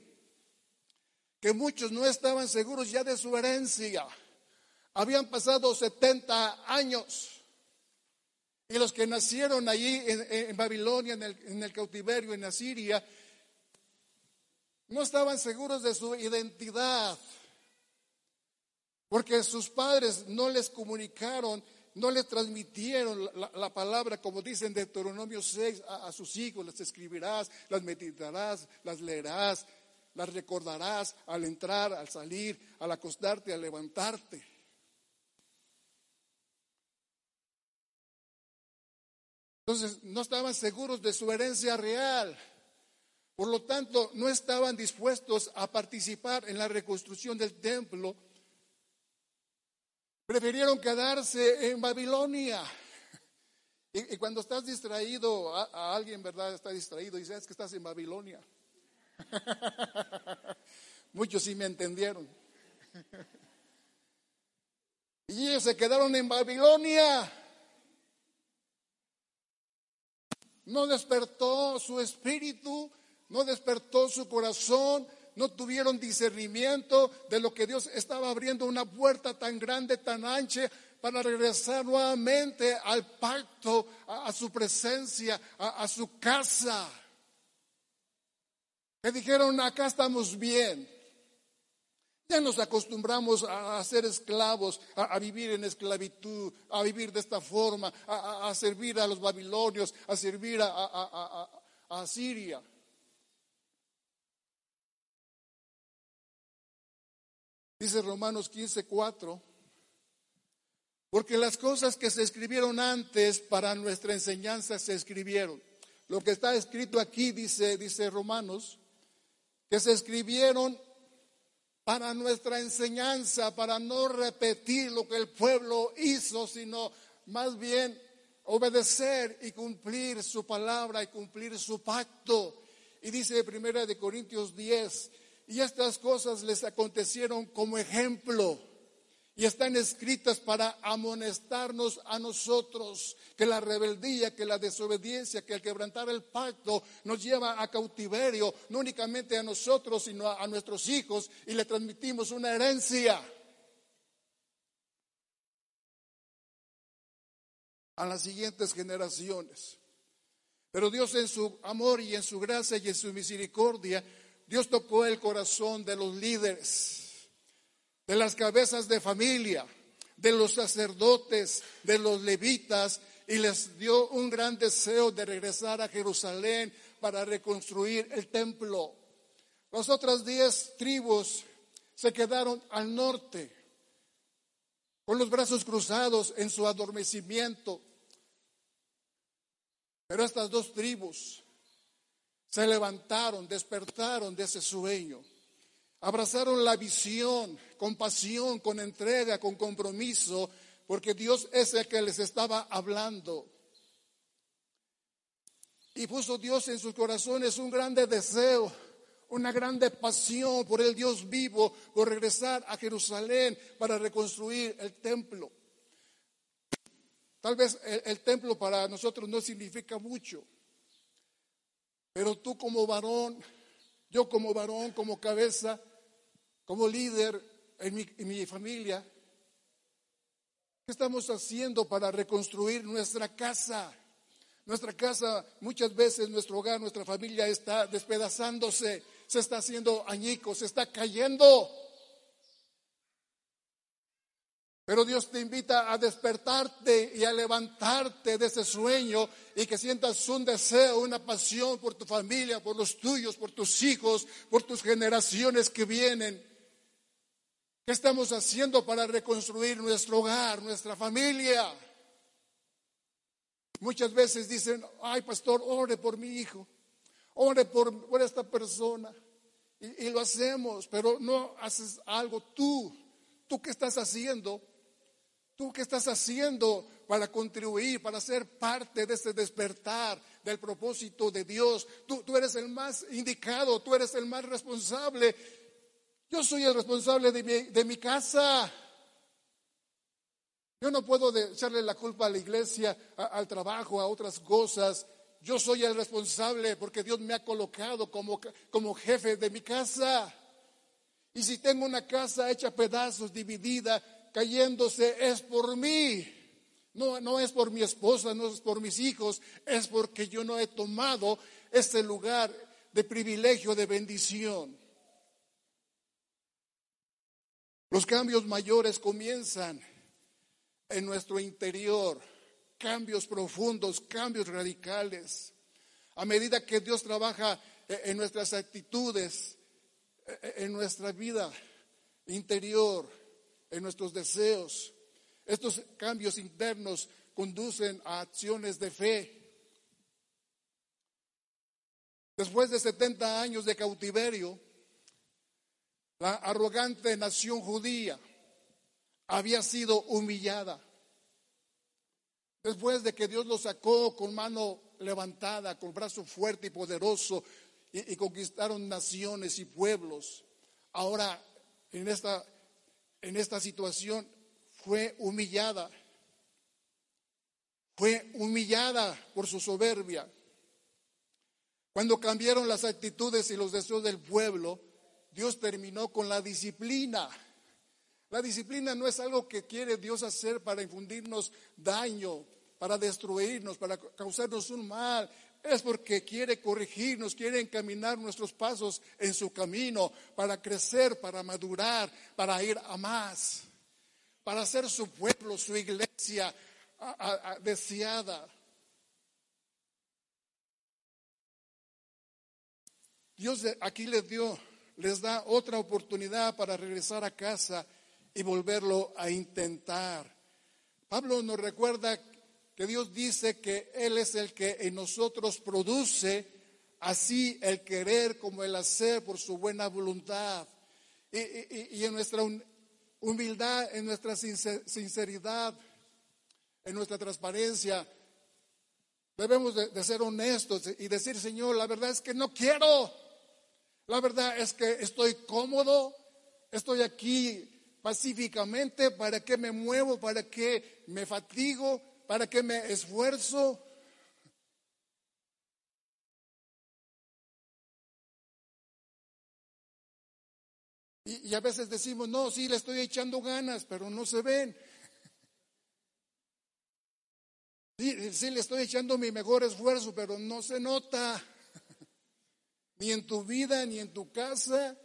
que muchos no estaban seguros ya de su herencia. Habían pasado 70 años. Y los que nacieron allí en, Babilonia, en el, en el cautiverio, en Asiria, no estaban seguros de su identidad. Porque sus padres no les comunicaron, no les transmitieron la, palabra, como dicen en Deuteronomio 6, a, a, sus hijos, las escribirás, las meditarás, las leerás, las recordarás al entrar, al salir, al acostarte, al levantarte. Entonces no estaban seguros de su herencia real. Por lo tanto, no estaban dispuestos a participar en la reconstrucción del templo. Prefirieron quedarse en Babilonia. Y, cuando estás distraído, a, alguien, ¿verdad? Está distraído y dices que estás en Babilonia. Muchos sí me entendieron. Y ellos se quedaron en Babilonia. no despertó su espíritu, no despertó su corazón, no tuvieron discernimiento de lo que Dios estaba abriendo una puerta tan grande, tan ancha, para regresar nuevamente al pacto, a, su presencia, a, a su casa. Que dijeron, acá estamos bien. Ya nos acostumbramos a, ser esclavos, a, vivir en esclavitud, a vivir de esta forma, a, servir a los babilonios, a servir a, Siria. Dice Romanos 15, 4. Porque las cosas que se escribieron antes para nuestra enseñanza se escribieron. Lo que está escrito aquí, dice, dice Romanos, que se escribieron para nuestra enseñanza, para no repetir lo que el pueblo hizo, sino más bien obedecer y cumplir su palabra y cumplir su pacto. Y dice Primera de Corintios 10, y estas cosas les acontecieron como ejemplo y están escritas para amonestarnos a nosotros que la rebeldía, que la desobediencia, que el quebrantar el pacto nos lleva a cautiverio, no únicamente a nosotros, sino a, nuestros hijos y le transmitimos una herencia. a las siguientes generaciones. Pero Dios en su amor y en su gracia y en su misericordia, Dios tocó el corazón de los líderes de las cabezas de familia, de los sacerdotes, de los levitas, y les dio un gran deseo de regresar a Jerusalén para reconstruir el templo. Las otras diez tribus se quedaron al norte, con los brazos cruzados en su adormecimiento. Pero estas dos tribus se levantaron, despertaron de ese sueño, abrazaron la visión con pasión, con entrega, con compromiso, porque Dios es el que les estaba hablando. Y puso Dios en sus corazones un grande deseo, una grande pasión por el Dios vivo, por regresar a Jerusalén para reconstruir el templo. Tal vez el, templo para nosotros no significa mucho, pero tú como varón, yo como varón, como cabeza, como líder en mi, familia, ¿qué estamos haciendo para reconstruir nuestra casa? Nuestra casa, muchas veces nuestro hogar, nuestra familia está despedazándose, se está haciendo añicos, se está cayendo. Pero Dios te invita a despertarte y a levantarte de ese sueño y que sientas un deseo, una pasión por tu familia, por los tuyos, por tus hijos, por tus generaciones que vienen. ¿Qué estamos haciendo para reconstruir nuestro hogar, nuestra familia? Muchas veces dicen, ay pastor, ore por mi hijo, ore por, esta persona. Y, y, lo hacemos, pero no haces algo tú. ¿Tú qué estás haciendo? ¿Tú qué estás haciendo para contribuir, para ser parte de ese despertar del propósito de Dios? Tú, eres el más indicado, tú eres el más responsable. Yo soy el responsable de mi, de mi casa. Yo no puedo echarle la culpa a la iglesia, al trabajo, a otras cosas. Yo soy el responsable porque Dios me ha colocado como, como jefe de mi casa. Y si tengo una casa hecha pedazos, dividida, cayéndose, es por mí. No, no es por mi esposa, no es por mis hijos, es porque yo no he tomado este lugar de privilegio, de bendición. Los cambios mayores comienzan en nuestro interior, cambios profundos, cambios radicales. A medida que Dios trabaja eh, en nuestras actitudes, eh, en nuestra vida interior, en nuestros deseos, estos cambios internos conducen a acciones de fe. Después de 70 años de cautiverio, la arrogante nación judía había sido humillada. Después de que Dios lo sacó con mano levantada, con brazo fuerte y poderoso, y, conquistaron naciones y pueblos, ahora en esta, en esta situación fue humillada. Fue humillada por su soberbia. Cuando cambiaron las actitudes y los deseos del pueblo, Dios terminó con la disciplina. La disciplina no es algo que quiere Dios hacer para infundirnos daño, para destruirnos, para causarnos un mal. Es porque quiere corregirnos, quiere encaminar nuestros pasos en su camino, para crecer, para madurar, para ir a más, para ser su pueblo, su iglesia deseada. Dios aquí les dio, les da otra oportunidad para regresar a casa y volverlo a intentar. Pablo nos recuerda que Dios dice que Él es el que en nosotros produce así el querer como el hacer por su buena voluntad. Y, en nuestra humildad, en nuestra sinceridad, en nuestra transparencia, debemos de ser honestos y decir, Señor, la verdad es que no quiero. La verdad es que estoy cómodo, estoy aquí pacíficamente, ¿para qué me muevo? ¿Para qué me fatigo? ¿Para qué me esfuerzo? Y, a veces decimos, no, sí, le estoy echando ganas, pero no se ven. Sí, sí, le estoy echando mi mejor esfuerzo, pero no se nota. Ni en tu vida, ni en tu casa,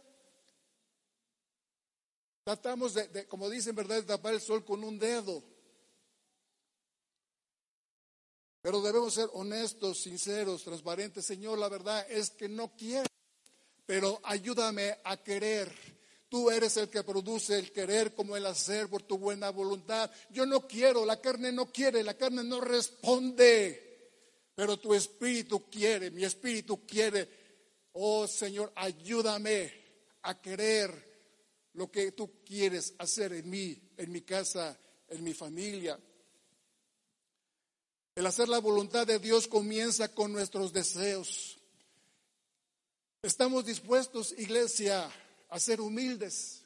Tratamos de, como dicen, ¿verdad?, de tapar el sol con un dedo. Pero debemos ser honestos, sinceros, transparentes. Señor, la verdad es que no quiero. pero ayúdame a querer. Tú eres el que produce el querer como el hacer por tu buena voluntad. Yo no quiero, la carne no quiere, la carne no responde, pero tu espíritu quiere, mi espíritu quiere. Oh Señor, ayúdame a querer lo que tú quieres hacer en mí, en mi casa, en mi familia. El hacer la voluntad de Dios comienza con nuestros deseos. Estamos dispuestos, iglesia, a ser humildes,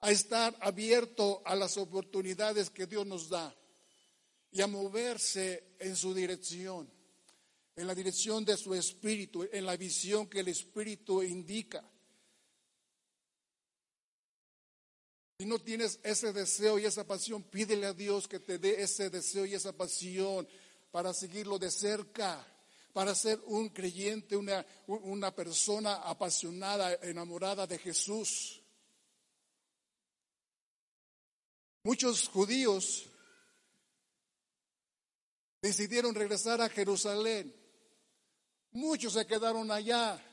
a estar abierto a las oportunidades que Dios nos da y a moverse en su dirección, en la dirección de su espíritu, en la visión que el espíritu indica. Si no tienes ese deseo y esa pasión, pídele a Dios que te dé ese deseo y esa pasión para seguirlo de cerca, para ser un creyente, una, persona apasionada, enamorada de Jesús. Muchos judíos decidieron regresar a Jerusalén. Muchos se quedaron allá.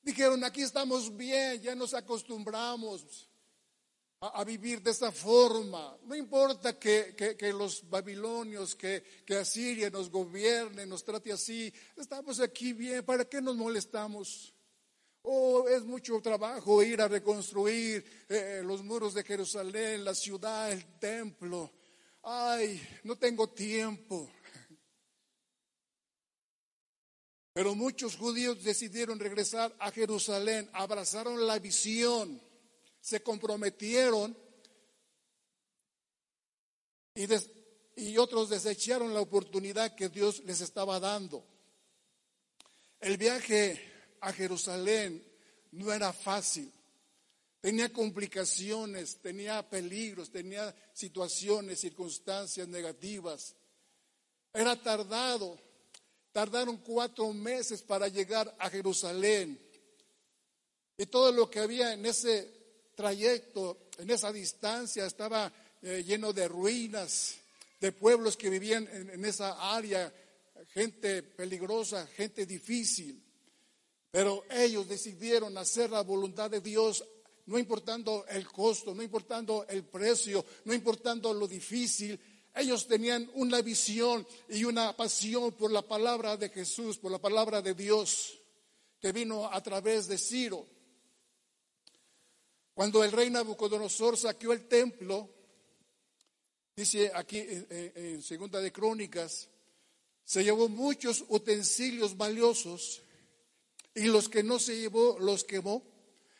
Dijeron, aquí estamos bien, ya nos acostumbramos a, vivir de esta forma. No importa que, los babilonios, que, que, Asiria nos gobierne, nos trate así. Estamos aquí bien, ¿para qué nos molestamos? Oh, es mucho trabajo ir a reconstruir eh, los muros de Jerusalén, la ciudad, el templo. Ay, no tengo tiempo. Pero muchos judíos decidieron regresar a Jerusalén, abrazaron la visión se comprometieron y, y otros desecharon la oportunidad que Dios les estaba dando. El viaje a Jerusalén no era fácil. Tenía complicaciones, tenía peligros, tenía situaciones, circunstancias negativas. Era tardado. Tardaron cuatro meses para llegar a Jerusalén. Y todo lo que había en ese trayecto, en esa distancia, estaba eh, lleno de ruinas, de pueblos que vivían en, esa área, gente peligrosa, gente difícil. Pero ellos decidieron hacer la voluntad de Dios, no importando el costo, no importando el precio, no importando lo difícil. Ellos tenían una visión y una pasión por la palabra de Jesús, por la palabra de Dios, que vino a través de Ciro. Cuando el rey Nabucodonosor saqueó el templo, dice aquí en, Segunda de Crónicas, se llevó muchos utensilios valiosos y los que no se llevó los quemó.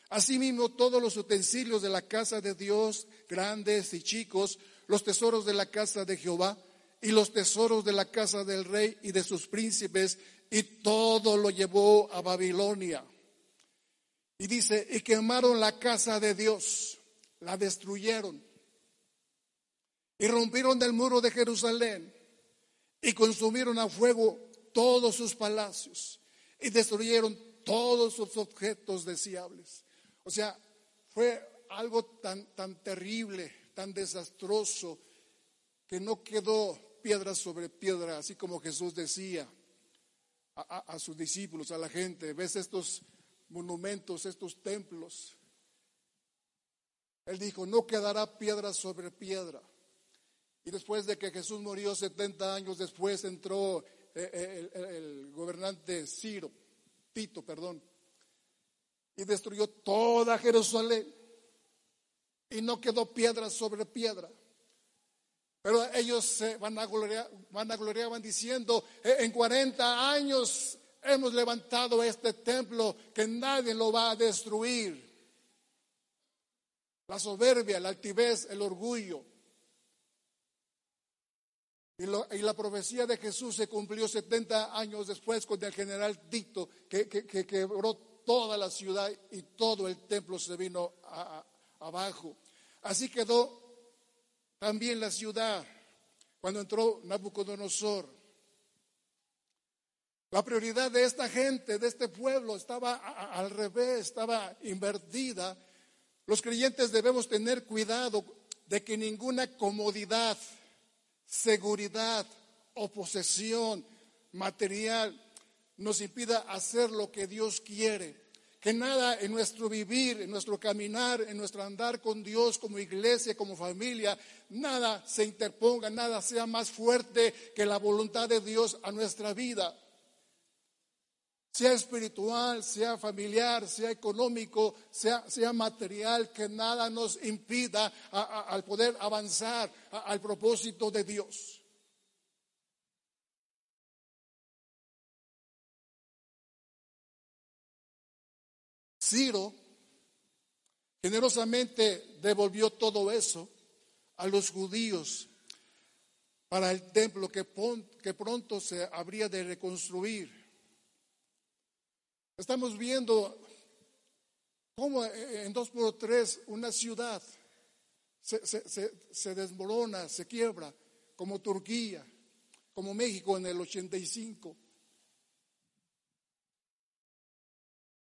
Asimismo, todos los utensilios de la casa de Dios, grandes y chicos, los tesoros de la casa de Jehová y los tesoros de la casa del rey y de sus príncipes, y todo lo llevó a Babilonia. Y dice, y quemaron la casa de Dios, la destruyeron. Y rompieron del muro de Jerusalén y consumieron a fuego todos sus palacios y destruyeron todos sus objetos deseables. O sea, fue algo tan, tan terrible, tan desastroso, que no quedó piedra sobre piedra, así como Jesús decía a, a sus discípulos, a la gente. ¿Ves estos monumentos, estos templos. Él dijo, no quedará piedra sobre piedra. Y después de que Jesús murió 70 años después, entró eh, eh, el, gobernante Ciro, Tito, perdón, y destruyó toda Jerusalén. Y no quedó piedra sobre piedra. Pero ellos se van a gloriar, van a gloriar, van diciendo, eh, en 40 años hemos levantado este templo que nadie lo va a destruir. La soberbia, la altivez, el orgullo. Y, la profecía de Jesús se cumplió 70 años después con el general Tito, que, quebró toda la ciudad y todo el templo se vino abajo. Así quedó también la ciudad cuando entró Nabucodonosor. La prioridad de esta gente, de este pueblo, estaba al revés, estaba invertida. Los creyentes debemos tener cuidado de que ninguna comodidad, seguridad o posesión material nos impida hacer lo que Dios quiere. que nada en nuestro vivir, en nuestro caminar, en nuestro andar con Dios como iglesia, como familia, nada se interponga, nada sea más fuerte que la voluntad de Dios a nuestra vida. Sea espiritual, sea familiar, sea económico, sea, sea material, que nada nos impida al poder avanzar al propósito de Dios. Ciro generosamente devolvió todo eso a los judíos para el templo que, que pronto se habría de reconstruir. Estamos viendo cómo en dos por tres una ciudad se, se, desmorona, se quiebra, como Turquía, como México en el 85.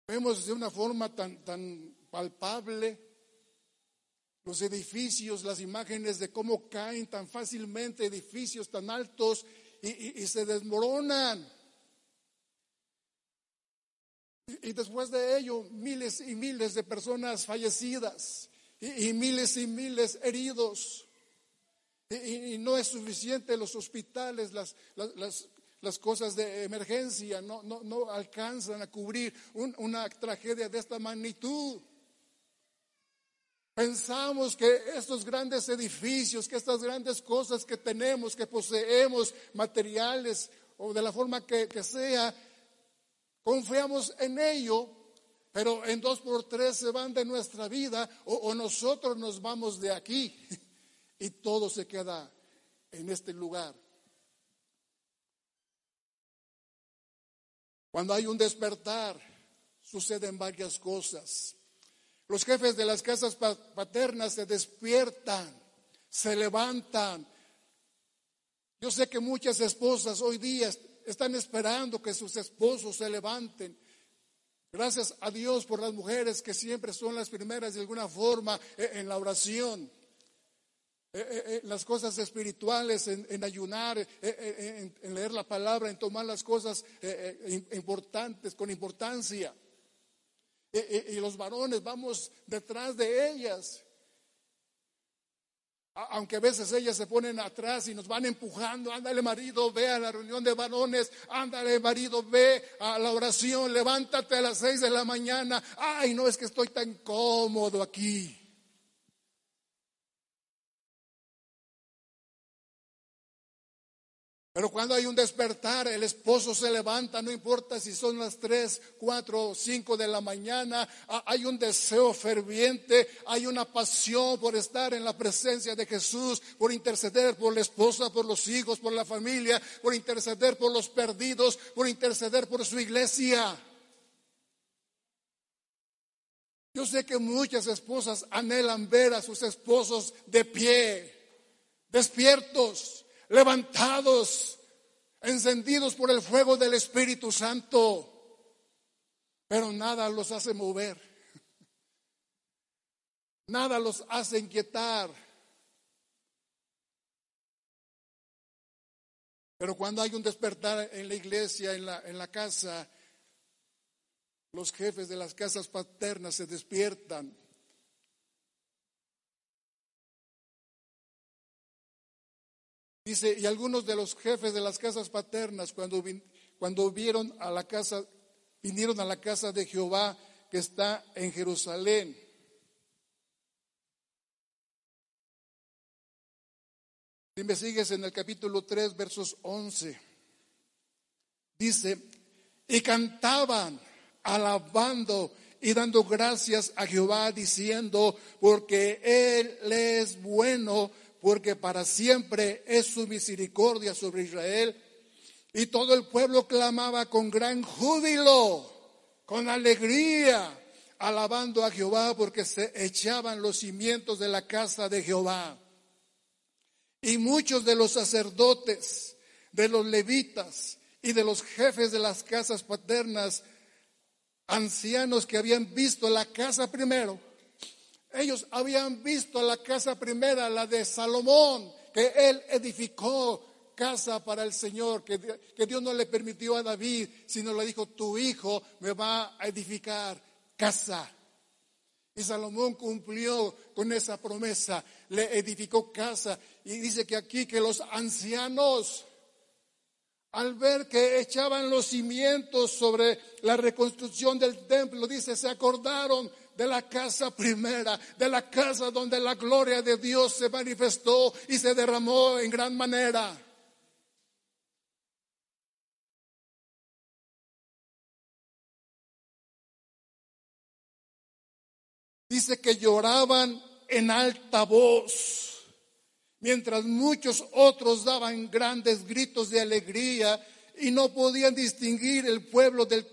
Vemos de una forma tan, tan palpable los edificios, las imágenes de cómo caen tan fácilmente edificios tan altos y, se desmoronan. Y, después de ello, miles y miles de personas fallecidas y, miles y miles heridos. Y, no es suficiente los hospitales, las, las, cosas de emergencia no, no, no alcanzan a cubrir una tragedia de esta magnitud. Pensamos que estos grandes edificios, que estas grandes cosas que tenemos, que poseemos, materiales o de la forma que, sea, confiamos en ello, pero en dos por tres se van de nuestra vida o nosotros nos vamos de aquí y todo se queda en este lugar. Cuando hay un despertar, suceden varias cosas. Los jefes de las casas paternas se despiertan, se levantan. Yo sé que muchas esposas hoy día están esperando que sus esposos se levanten. Gracias a Dios por las mujeres que siempre son las primeras de alguna forma eh, en la oración. Eh, eh, eh, las cosas espirituales, en, ayunar, en, leer la palabra, en tomar las cosas importantes con importancia. y los varones vamos detrás de ellas. Aunque a veces ellas se ponen atrás y nos van empujando, ándale marido, ve a la reunión de varones, ándale marido, ve a la oración, levántate a las seis de la mañana. Ay, no es que estoy tan cómodo aquí. Pero cuando hay un despertar, el esposo se levanta, no importa si son las tres, cuatro o cinco de la mañana, hay un deseo ferviente, hay una pasión por estar en la presencia de Jesús, por interceder por la esposa, por los hijos, por la familia, por interceder por los perdidos, por interceder por su iglesia. Yo sé que muchas esposas anhelan ver a sus esposos de pie, despiertos levantados, encendidos por el fuego del Espíritu Santo, pero nada los hace mover, nada los hace inquietar. Pero cuando hay un despertar en la iglesia, en la, en la casa, los jefes de las casas paternas se despiertan Dice, y algunos de los jefes de las casas paternas, cuando, cuando vieron a la casa, vinieron a la casa de Jehová que está en Jerusalén. Si me sigues en el capítulo 3, versos 11, dice, y cantaban, alabando y dando gracias a Jehová, diciendo, porque Él es bueno porque para siempre es su misericordia sobre Israel. Y todo el pueblo clamaba con gran júbilo, con alegría, alabando a Jehová porque se echaban los cimientos de la casa de Jehová. Y muchos de los sacerdotes, de los levitas y de los jefes de las casas paternas, ancianos que habían visto la casa primero, ellos habían visto la casa primera, la de Salomón, que él edificó casa para el Señor, que, Dios no le permitió a David, sino le dijo, tu hijo me va a edificar casa. Y Salomón cumplió con esa promesa, le edificó casa. Y dice que aquí que los ancianos, al ver que echaban los cimientos sobre la reconstrucción del templo, dice, se acordaron de la casa primera, de la casa donde la gloria de Dios se manifestó y se derramó en gran manera. Dice que lloraban en alta voz, mientras muchos otros daban grandes gritos de alegría y no podían distinguir el pueblo del,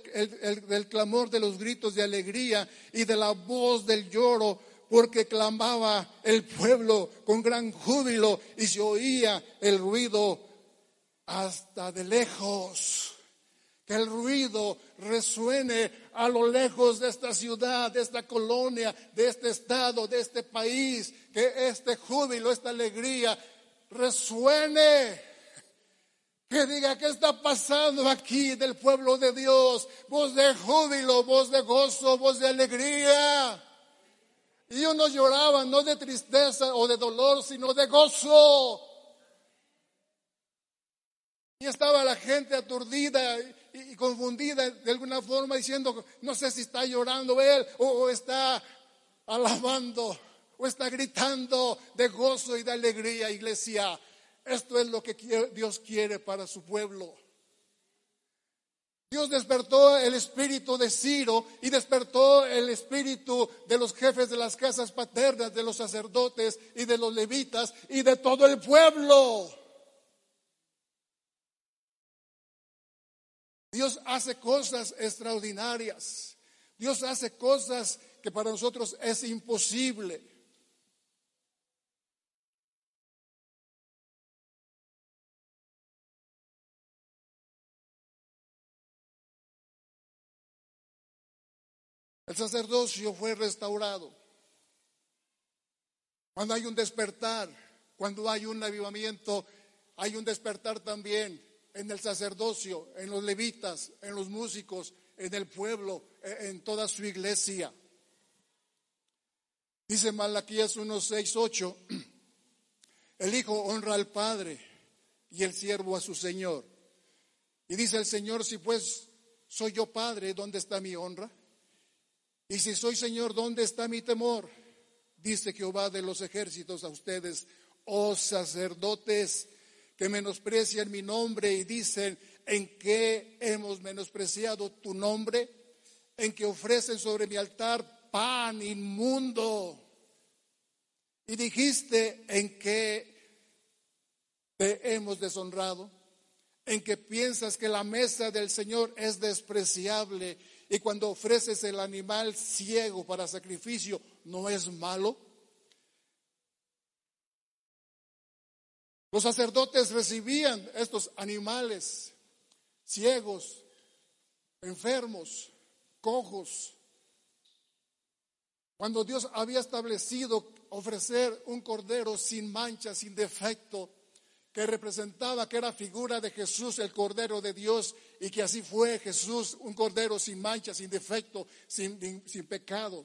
del, clamor de los gritos de alegría y de la voz del lloro, porque clamaba el pueblo con gran júbilo y se oía el ruido hasta de lejos. Que el ruido resuene a lo lejos de esta ciudad, de esta colonia, de este estado, de este país. Que este júbilo, esta alegría resuene. Que diga, ¿qué está pasando aquí del pueblo de Dios? Voz de júbilo, voz de gozo, voz de alegría. Y uno lloraba no de tristeza o de dolor, sino de gozo. Y estaba la gente aturdida y, confundida de alguna forma diciendo, no sé si está llorando él o, está alabando o está gritando de gozo y de alegría, iglesia. Esto es lo que Dios quiere para su pueblo. Dios despertó el espíritu de Ciro y despertó el espíritu de los jefes de las casas paternas, de los sacerdotes y de los levitas y de todo el pueblo. Dios hace cosas extraordinarias. Dios hace cosas que para nosotros es imposible. El sacerdocio fue restaurado. Cuando hay un despertar, cuando hay un avivamiento, hay un despertar también en el sacerdocio, en los levitas, en los músicos, en el pueblo, e, en toda su iglesia. Dice Malaquías 1, 6, 8, el Hijo honra al Padre y el siervo a su Señor. Y dice el Señor, si pues soy yo Padre, ¿dónde está mi honra? Y si soy Señor, ¿dónde está mi temor? Dice Jehová de los ejércitos a ustedes, oh sacerdotes, que menosprecian mi nombre y dicen, ¿en qué hemos menospreciado tu nombre? En que ofrecen sobre mi altar pan inmundo. Y dijiste, ¿en qué te hemos deshonrado? En que piensas que la mesa del Señor es despreciable y cuando ofreces el animal ciego para sacrificio, ¿no es malo? Los sacerdotes recibían estos animales ciegos, enfermos, cojos. Cuando Dios había establecido ofrecer un cordero sin mancha, sin defecto, que representaba que era figura de Jesús, el Cordero de Dios, y que así fue Jesús, un Cordero sin mancha, sin defecto, sin, sin pecado.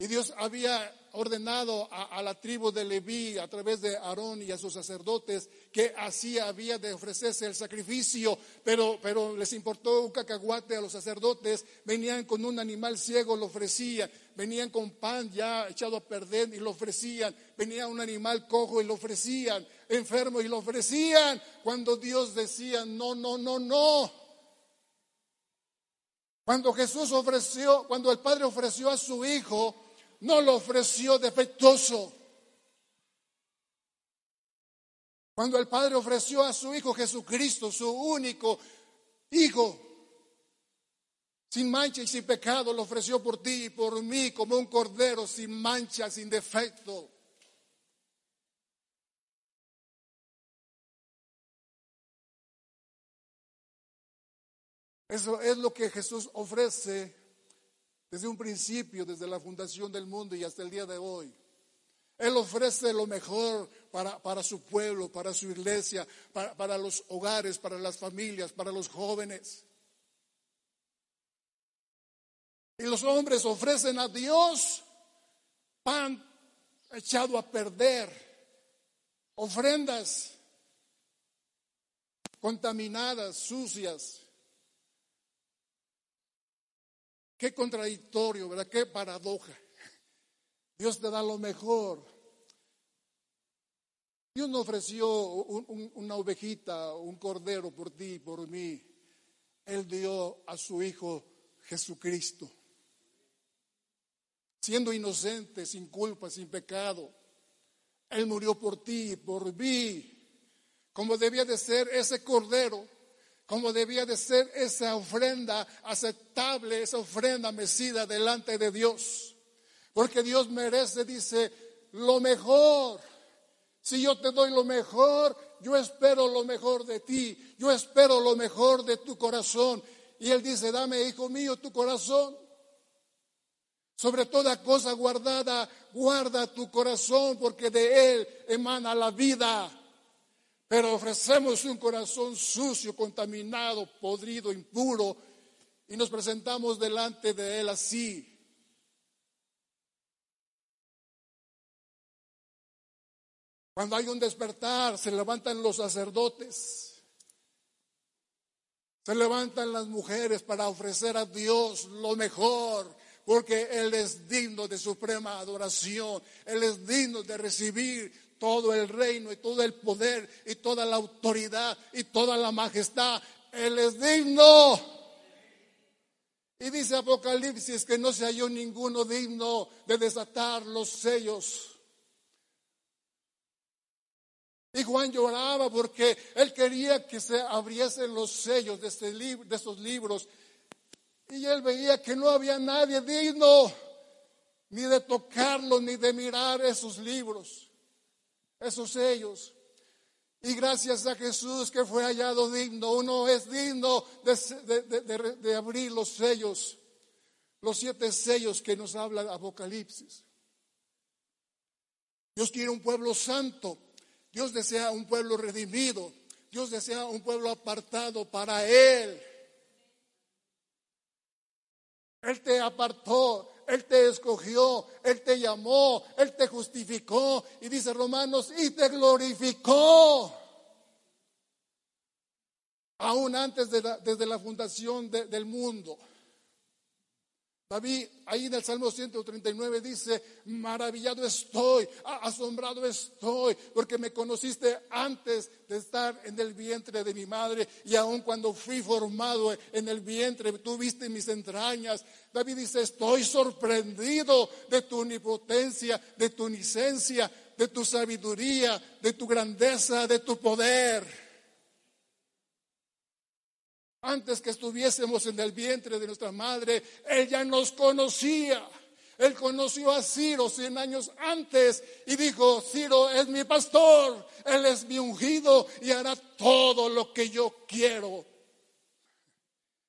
Y Dios había ordenado a, la tribu de Leví a través de Aarón y a sus sacerdotes que así había de ofrecerse el sacrificio, pero, pero les importó un cacahuate a los sacerdotes, venían con un animal ciego, lo ofrecían, venían con pan ya echado a perder y lo ofrecían, venía un animal cojo y lo ofrecían, enfermo y lo ofrecían, cuando Dios decía, no, no, no, no. Cuando Jesús ofreció, cuando el Padre ofreció a su Hijo, no lo ofreció defectuoso. Cuando el Padre ofreció a su Hijo Jesucristo, su único Hijo, sin mancha y sin pecado, lo ofreció por ti y por mí como un cordero sin mancha, sin defecto. Eso es lo que Jesús ofrece desde un principio, desde la fundación del mundo y hasta el día de hoy. Él ofrece lo mejor para, su pueblo, para su iglesia, para, para los hogares, para las familias, para los jóvenes. Y los hombres ofrecen a Dios pan echado a perder, ofrendas contaminadas, sucias. Qué contradictorio, ¿verdad? Qué paradoja. Dios te da lo mejor. Dios no ofreció una ovejita, un cordero por ti por mí. Él dio a su Hijo Jesucristo. Siendo inocente, sin culpa, sin pecado. Él murió por ti por mí. Como debía de ser ese cordero, como debía de ser esa ofrenda aceptable, esa ofrenda mecida delante de Dios. Porque Dios merece, dice, lo mejor. Si yo te doy lo mejor, yo espero lo mejor de ti. Yo espero lo mejor de tu corazón. Y Él dice, dame, hijo mío, tu corazón. Sobre toda cosa guardada, guarda tu corazón, porque de Él emana la vida. Pero ofrecemos un corazón sucio, contaminado, podrido, impuro, y nos presentamos delante de Él así. Cuando hay un despertar, se levantan los sacerdotes, se levantan las mujeres para ofrecer a Dios lo mejor, porque Él es digno de suprema adoración, Él es digno de recibir todo el reino y todo el poder y toda la autoridad y toda la majestad. Él es digno. Y dice Apocalipsis que no se halló ninguno digno de desatar los sellos y Juan lloraba porque él quería que se abriesen los sellos de, este de estos libros. Y él veía que no había nadie digno ni de tocarlos, ni de mirar esos libros, esos sellos. Y gracias a Jesús que fue hallado digno, uno es digno de, abrir los sellos, los siete sellos que nos habla Apocalipsis. Dios quiere un pueblo santo Dios desea un pueblo redimido. Dios desea un pueblo apartado para Él. Él te apartó, Él te escogió, Él te llamó, Él te justificó. Y dice Romanos, y te glorificó. Aún antes de la, desde la fundación del mundo. David ahí en el Salmo 139 dice, maravillado estoy, asombrado estoy, porque me conociste antes de estar en el vientre de mi madre y aun cuando fui formado en el vientre, tú viste mis entrañas. David dice, estoy sorprendido de tu omnipotencia, de tu licencia, de tu sabiduría, de tu grandeza, de tu poder. Antes que estuviésemos en el vientre de nuestra madre, Él ya nos conocía. Él conoció a Ciro cien años antes y dijo, Ciro es mi pastor, Él es mi ungido y hará todo lo que yo quiero.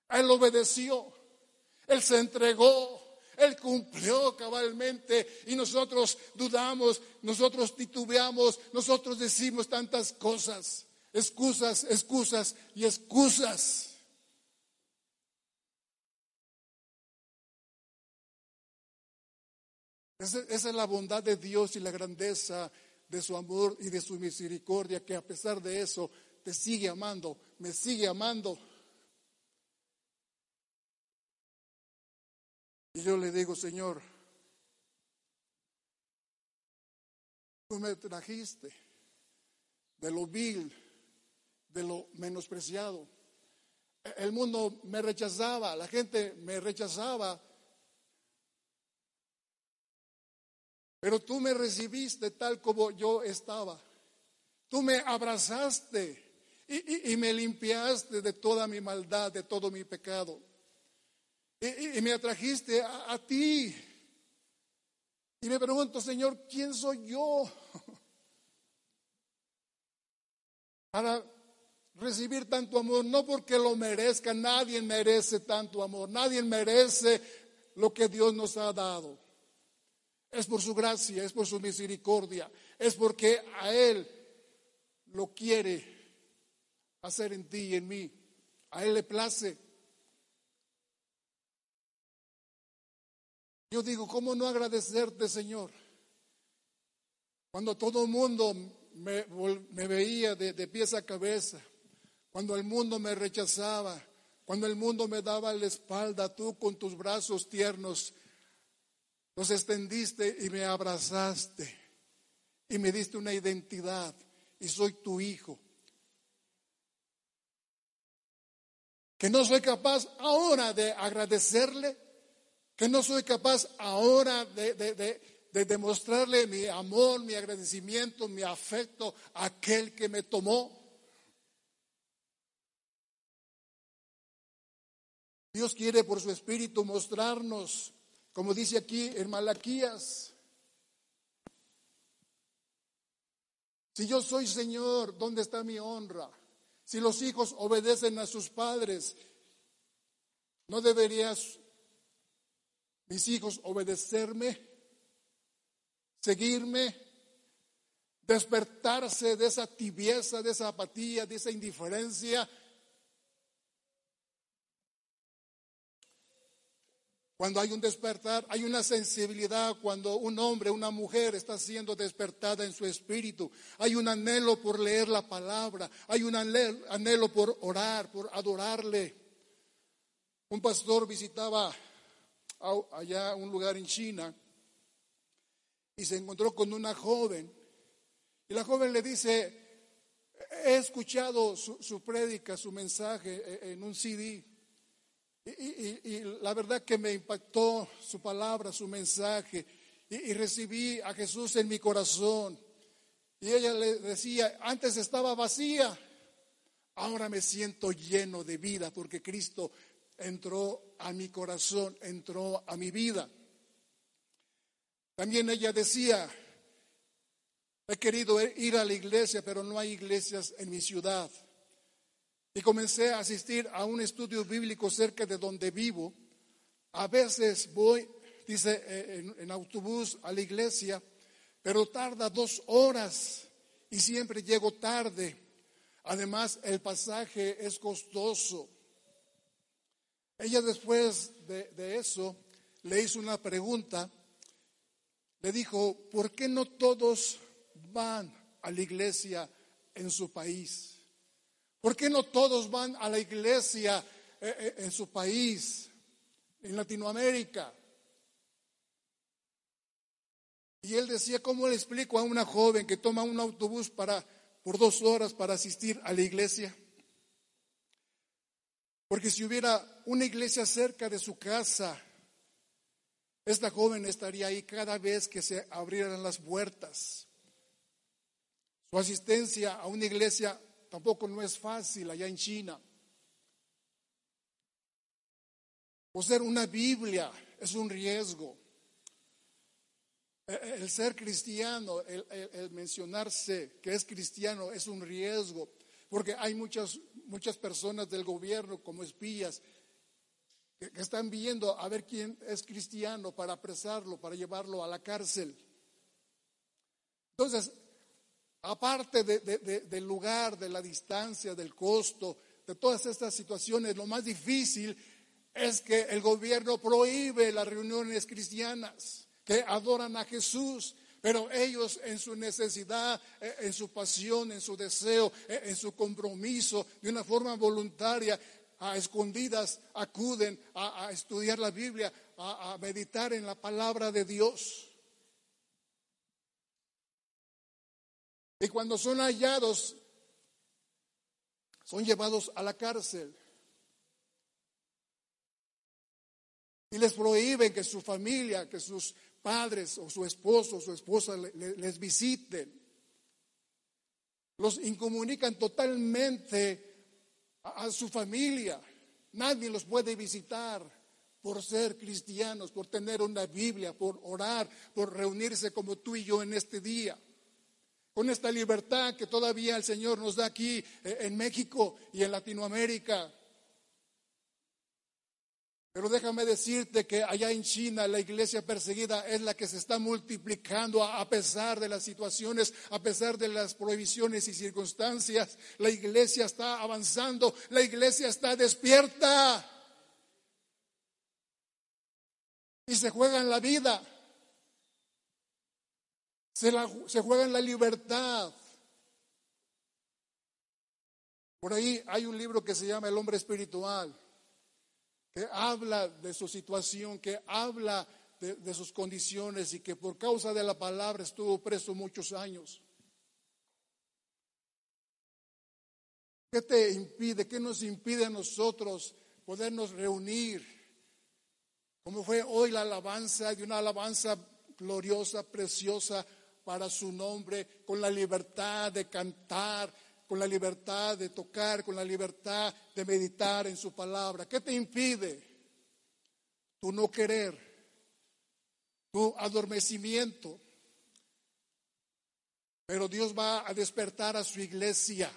Él obedeció, Él se entregó, Él cumplió cabalmente y nosotros dudamos, nosotros titubeamos, nosotros decimos tantas cosas, excusas, excusas y excusas. Esa, es la bondad de Dios y la grandeza de su amor y de su misericordia, que a pesar de eso te sigue amando, me sigue amando. Y yo le digo, Señor, tú me trajiste de lo vil, de lo menospreciado. El mundo me rechazaba, la gente me rechazaba Pero tú me recibiste tal como yo estaba. Tú me abrazaste y, me limpiaste de toda mi maldad, de todo mi pecado. Y, me atrajiste a, a ti. Y me pregunto, Señor, ¿quién soy yo? Para recibir tanto amor, no porque lo merezca, nadie merece tanto amor, nadie merece lo que Dios nos ha dado. Es por su gracia, es por su misericordia, es porque a Él lo quiere hacer en ti y en mí. A Él le place. Yo digo, ¿cómo no agradecerte, Señor? Cuando todo el mundo me, veía de, de pies a cabeza, cuando el mundo me rechazaba, cuando el mundo me daba la espalda, tú con tus brazos tiernos los extendiste y me abrazaste y me diste una identidad y soy tu hijo. Que no soy capaz ahora de agradecerle, que no soy capaz ahora de, de demostrarle mi amor, mi agradecimiento, mi afecto a aquel que me tomó. Dios quiere por su espíritu mostrarnos, como dice aquí en Malaquías, si yo soy Señor, ¿dónde está mi honra? Si los hijos obedecen a sus padres, ¿no deberías mis hijos obedecerme? seguirme, despertarse de esa tibieza, de esa apatía, de esa indiferencia. Cuando hay un despertar, hay una sensibilidad cuando un hombre, una mujer está siendo despertada en su espíritu. Hay un anhelo por leer la palabra, hay un anhelo por orar, por adorarle. Un pastor visitaba allá un lugar en China y se encontró con una joven. Y la joven le dice, he escuchado su, prédica, su mensaje e, en un CD. Y, la verdad que me impactó su palabra, su mensaje. Y, recibí a Jesús en mi corazón. Y ella le decía, antes estaba vacía, ahora me siento lleno de vida porque Cristo entró a mi corazón, entró a mi vida. También ella decía, he querido ir a la iglesia, pero no hay iglesias en mi ciudad. Y comencé a asistir a un estudio bíblico cerca de donde vivo. A veces voy, dice, eh, en, autobús a la iglesia, pero tarda dos horas y siempre llego tarde. Además, el pasaje es costoso. Ella después de eso le hizo una pregunta le dijo, ¿por qué no todos van a la iglesia en su país? ¿Por qué no todos van a la iglesia eh, eh, en su país, en Latinoamérica? Y él decía, ¿cómo le explico a una joven que toma un autobús para, por dos horas para asistir a la iglesia? Porque si hubiera una iglesia cerca de su casa, esta joven estaría ahí cada vez que se abrieran las puertas. Su asistencia a una iglesia tampoco no es fácil allá en China. ser una Biblia es un riesgo. E, e, el ser cristiano, el, el, mencionarse que es cristiano es un riesgo, porque hay muchas, muchas personas del gobierno como espías que, están viendo a ver quién es cristiano para apresarlo, para llevarlo a la cárcel. Entonces, aparte del lugar, de la distancia, del costo, de todas estas situaciones, lo más difícil es que el gobierno prohíbe las reuniones cristianas que adoran a Jesús, pero ellos en su necesidad, eh, en su pasión, en su deseo, eh, en su compromiso, de una forma voluntaria, a escondidas acuden a, estudiar la Biblia, a meditar en la palabra de Dios. Y cuando son hallados, son llevados a la cárcel. Y les prohíben que su familia, que sus padres o su esposo o su esposa les visiten. Los incomunican totalmente a, su familia. Nadie los puede visitar por ser cristianos, por tener una Biblia, por orar, por reunirse como tú y yo en este día. Con esta libertad que todavía el Señor nos da aquí eh, en México y en Latinoamérica. Pero déjame decirte que allá en China la iglesia perseguida es la que se está multiplicando a pesar de las situaciones, a pesar de las prohibiciones y circunstancias. La iglesia está avanzando, la iglesia está despierta. y se juegan la vida. Se, la, se la libertad. Por ahí hay un libro que se llama El hombre espiritual, que habla de su situación, que habla de, de, sus condiciones y que por causa de la palabra estuvo preso muchos años. ¿Qué te impide? ¿Qué nos impide a nosotros podernos reunir? Como fue hoy la alabanza, de una alabanza gloriosa, preciosa para su nombre, con la libertad de cantar, con la libertad de tocar, con la libertad de meditar en su palabra. ¿Qué te impide? Tu no querer, tu adormecimiento. Pero Dios va a despertar a su iglesia.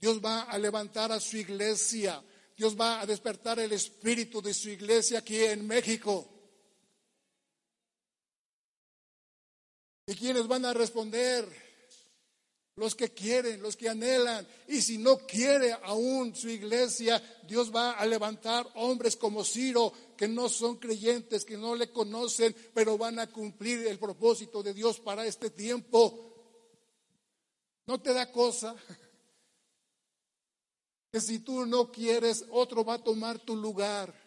Dios va a levantar a su iglesia. Dios va a despertar el espíritu de su iglesia aquí en México. ¿Y quiénes van a responder? Los que quieren, los que anhelan. Y si no quiere aún su iglesia, Dios va a levantar hombres como Ciro, que no son creyentes, que no le conocen, pero van a cumplir el propósito de Dios para este tiempo. ¿No te da cosa? que si tú no quieres, otro va a tomar tu lugar.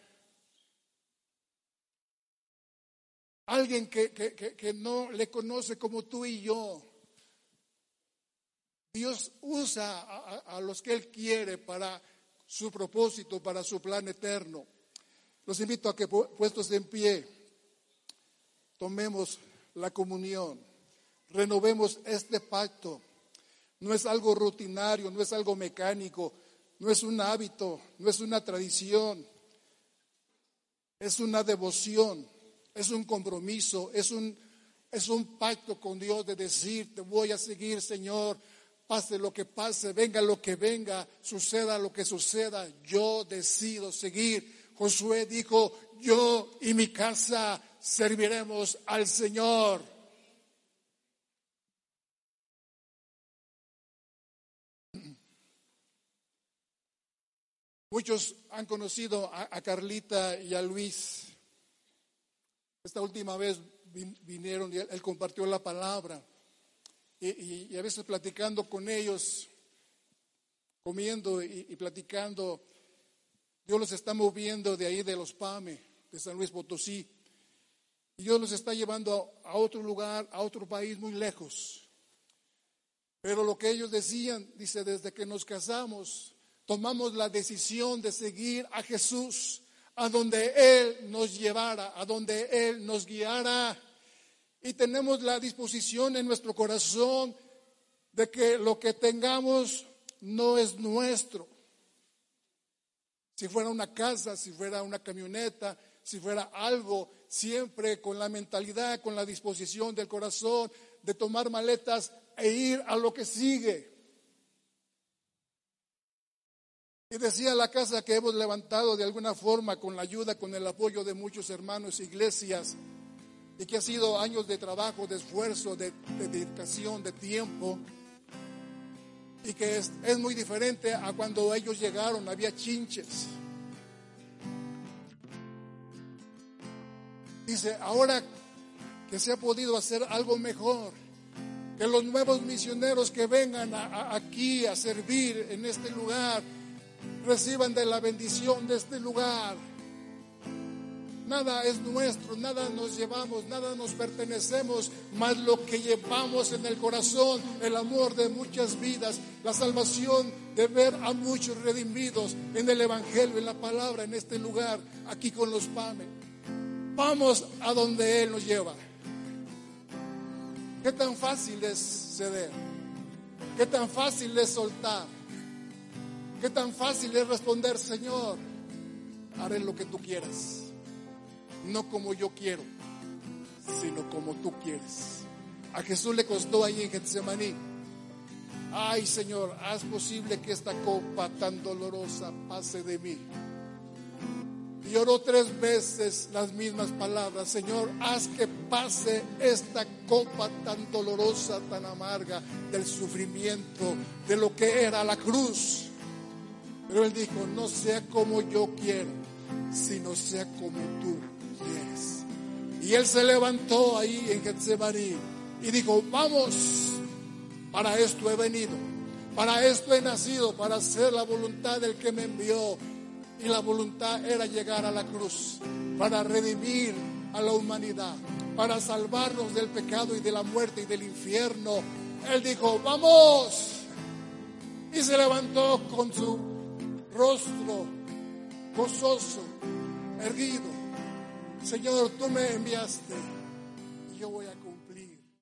Alguien que, que, no le conoce como tú y yo. Dios usa a, los que Él quiere para su propósito, para su plan eterno. Los invito a que puestos en pie, tomemos la comunión, renovemos este pacto. No es algo rutinario, no es algo mecánico, no es un hábito, no es una tradición, es una devoción, es un compromiso, es un, es un pacto con Dios de decir, te voy a seguir, Señor, pase lo que pase, venga lo que venga, suceda lo que suceda, yo decido seguir. Josué dijo, yo y mi casa serviremos al Señor. Muchos han conocido a, Carlita y a Luis. Esta última vez vinieron y él compartió la palabra. Y, a veces platicando con ellos, comiendo y, y, platicando, Dios los está moviendo de ahí de los PAME, de San Luis Potosí. Y Dios los está llevando a otro lugar, a otro país muy lejos. Pero lo que ellos decían, dice, desde que nos casamos, tomamos la decisión de seguir a Jesús a donde Él nos llevara, a donde Él nos guiara. Y tenemos la disposición en nuestro corazón de que lo que tengamos no es nuestro. Si fuera una casa, si fuera una camioneta, si fuera algo, siempre con la mentalidad, con la disposición del corazón de tomar maletas e ir a lo que sigue. Y decía la casa que hemos levantado de alguna forma con la ayuda, con el apoyo de muchos hermanos e iglesias, y que ha sido años de trabajo, de esfuerzo, de, dedicación, de tiempo, y que es, es muy diferente a cuando ellos llegaron, había chinches. Dice, ahora que se ha podido hacer algo mejor, que los nuevos misioneros que vengan aquí a servir en este lugar, reciban de la bendición de este lugar. Nada es nuestro, nada nos llevamos, nada nos pertenecemos, más lo que llevamos en el corazón, el amor de muchas vidas, la salvación de ver a muchos redimidos en el Evangelio, en la palabra, en este lugar, aquí con los PAME. Vamos a donde Él nos lleva. ¿Qué tan fácil es ceder? ¿Qué tan fácil es soltar? Qué tan fácil es responder, Señor, haré lo que tú quieras. No como yo quiero, sino como tú quieres. A Jesús le costó ahí en Getsemaní. Ay, Señor, haz posible que esta copa tan dolorosa pase de mí. Y oró tres veces las mismas palabras. Señor, haz que pase esta copa tan dolorosa, tan amarga del sufrimiento, de lo que era la cruz. Pero él dijo, no sea como yo quiero, sino sea como tú quieres. Y él se levantó ahí en Getsemaní y dijo, vamos, para esto he venido, para esto he nacido, para hacer la voluntad del que me envió. Y la voluntad era llegar a la cruz, para redimir a la humanidad, para salvarnos del pecado y de la muerte y del infierno. Él dijo, vamos. Y se levantó con su rostro gozoso, erguido. Señor, tú me enviaste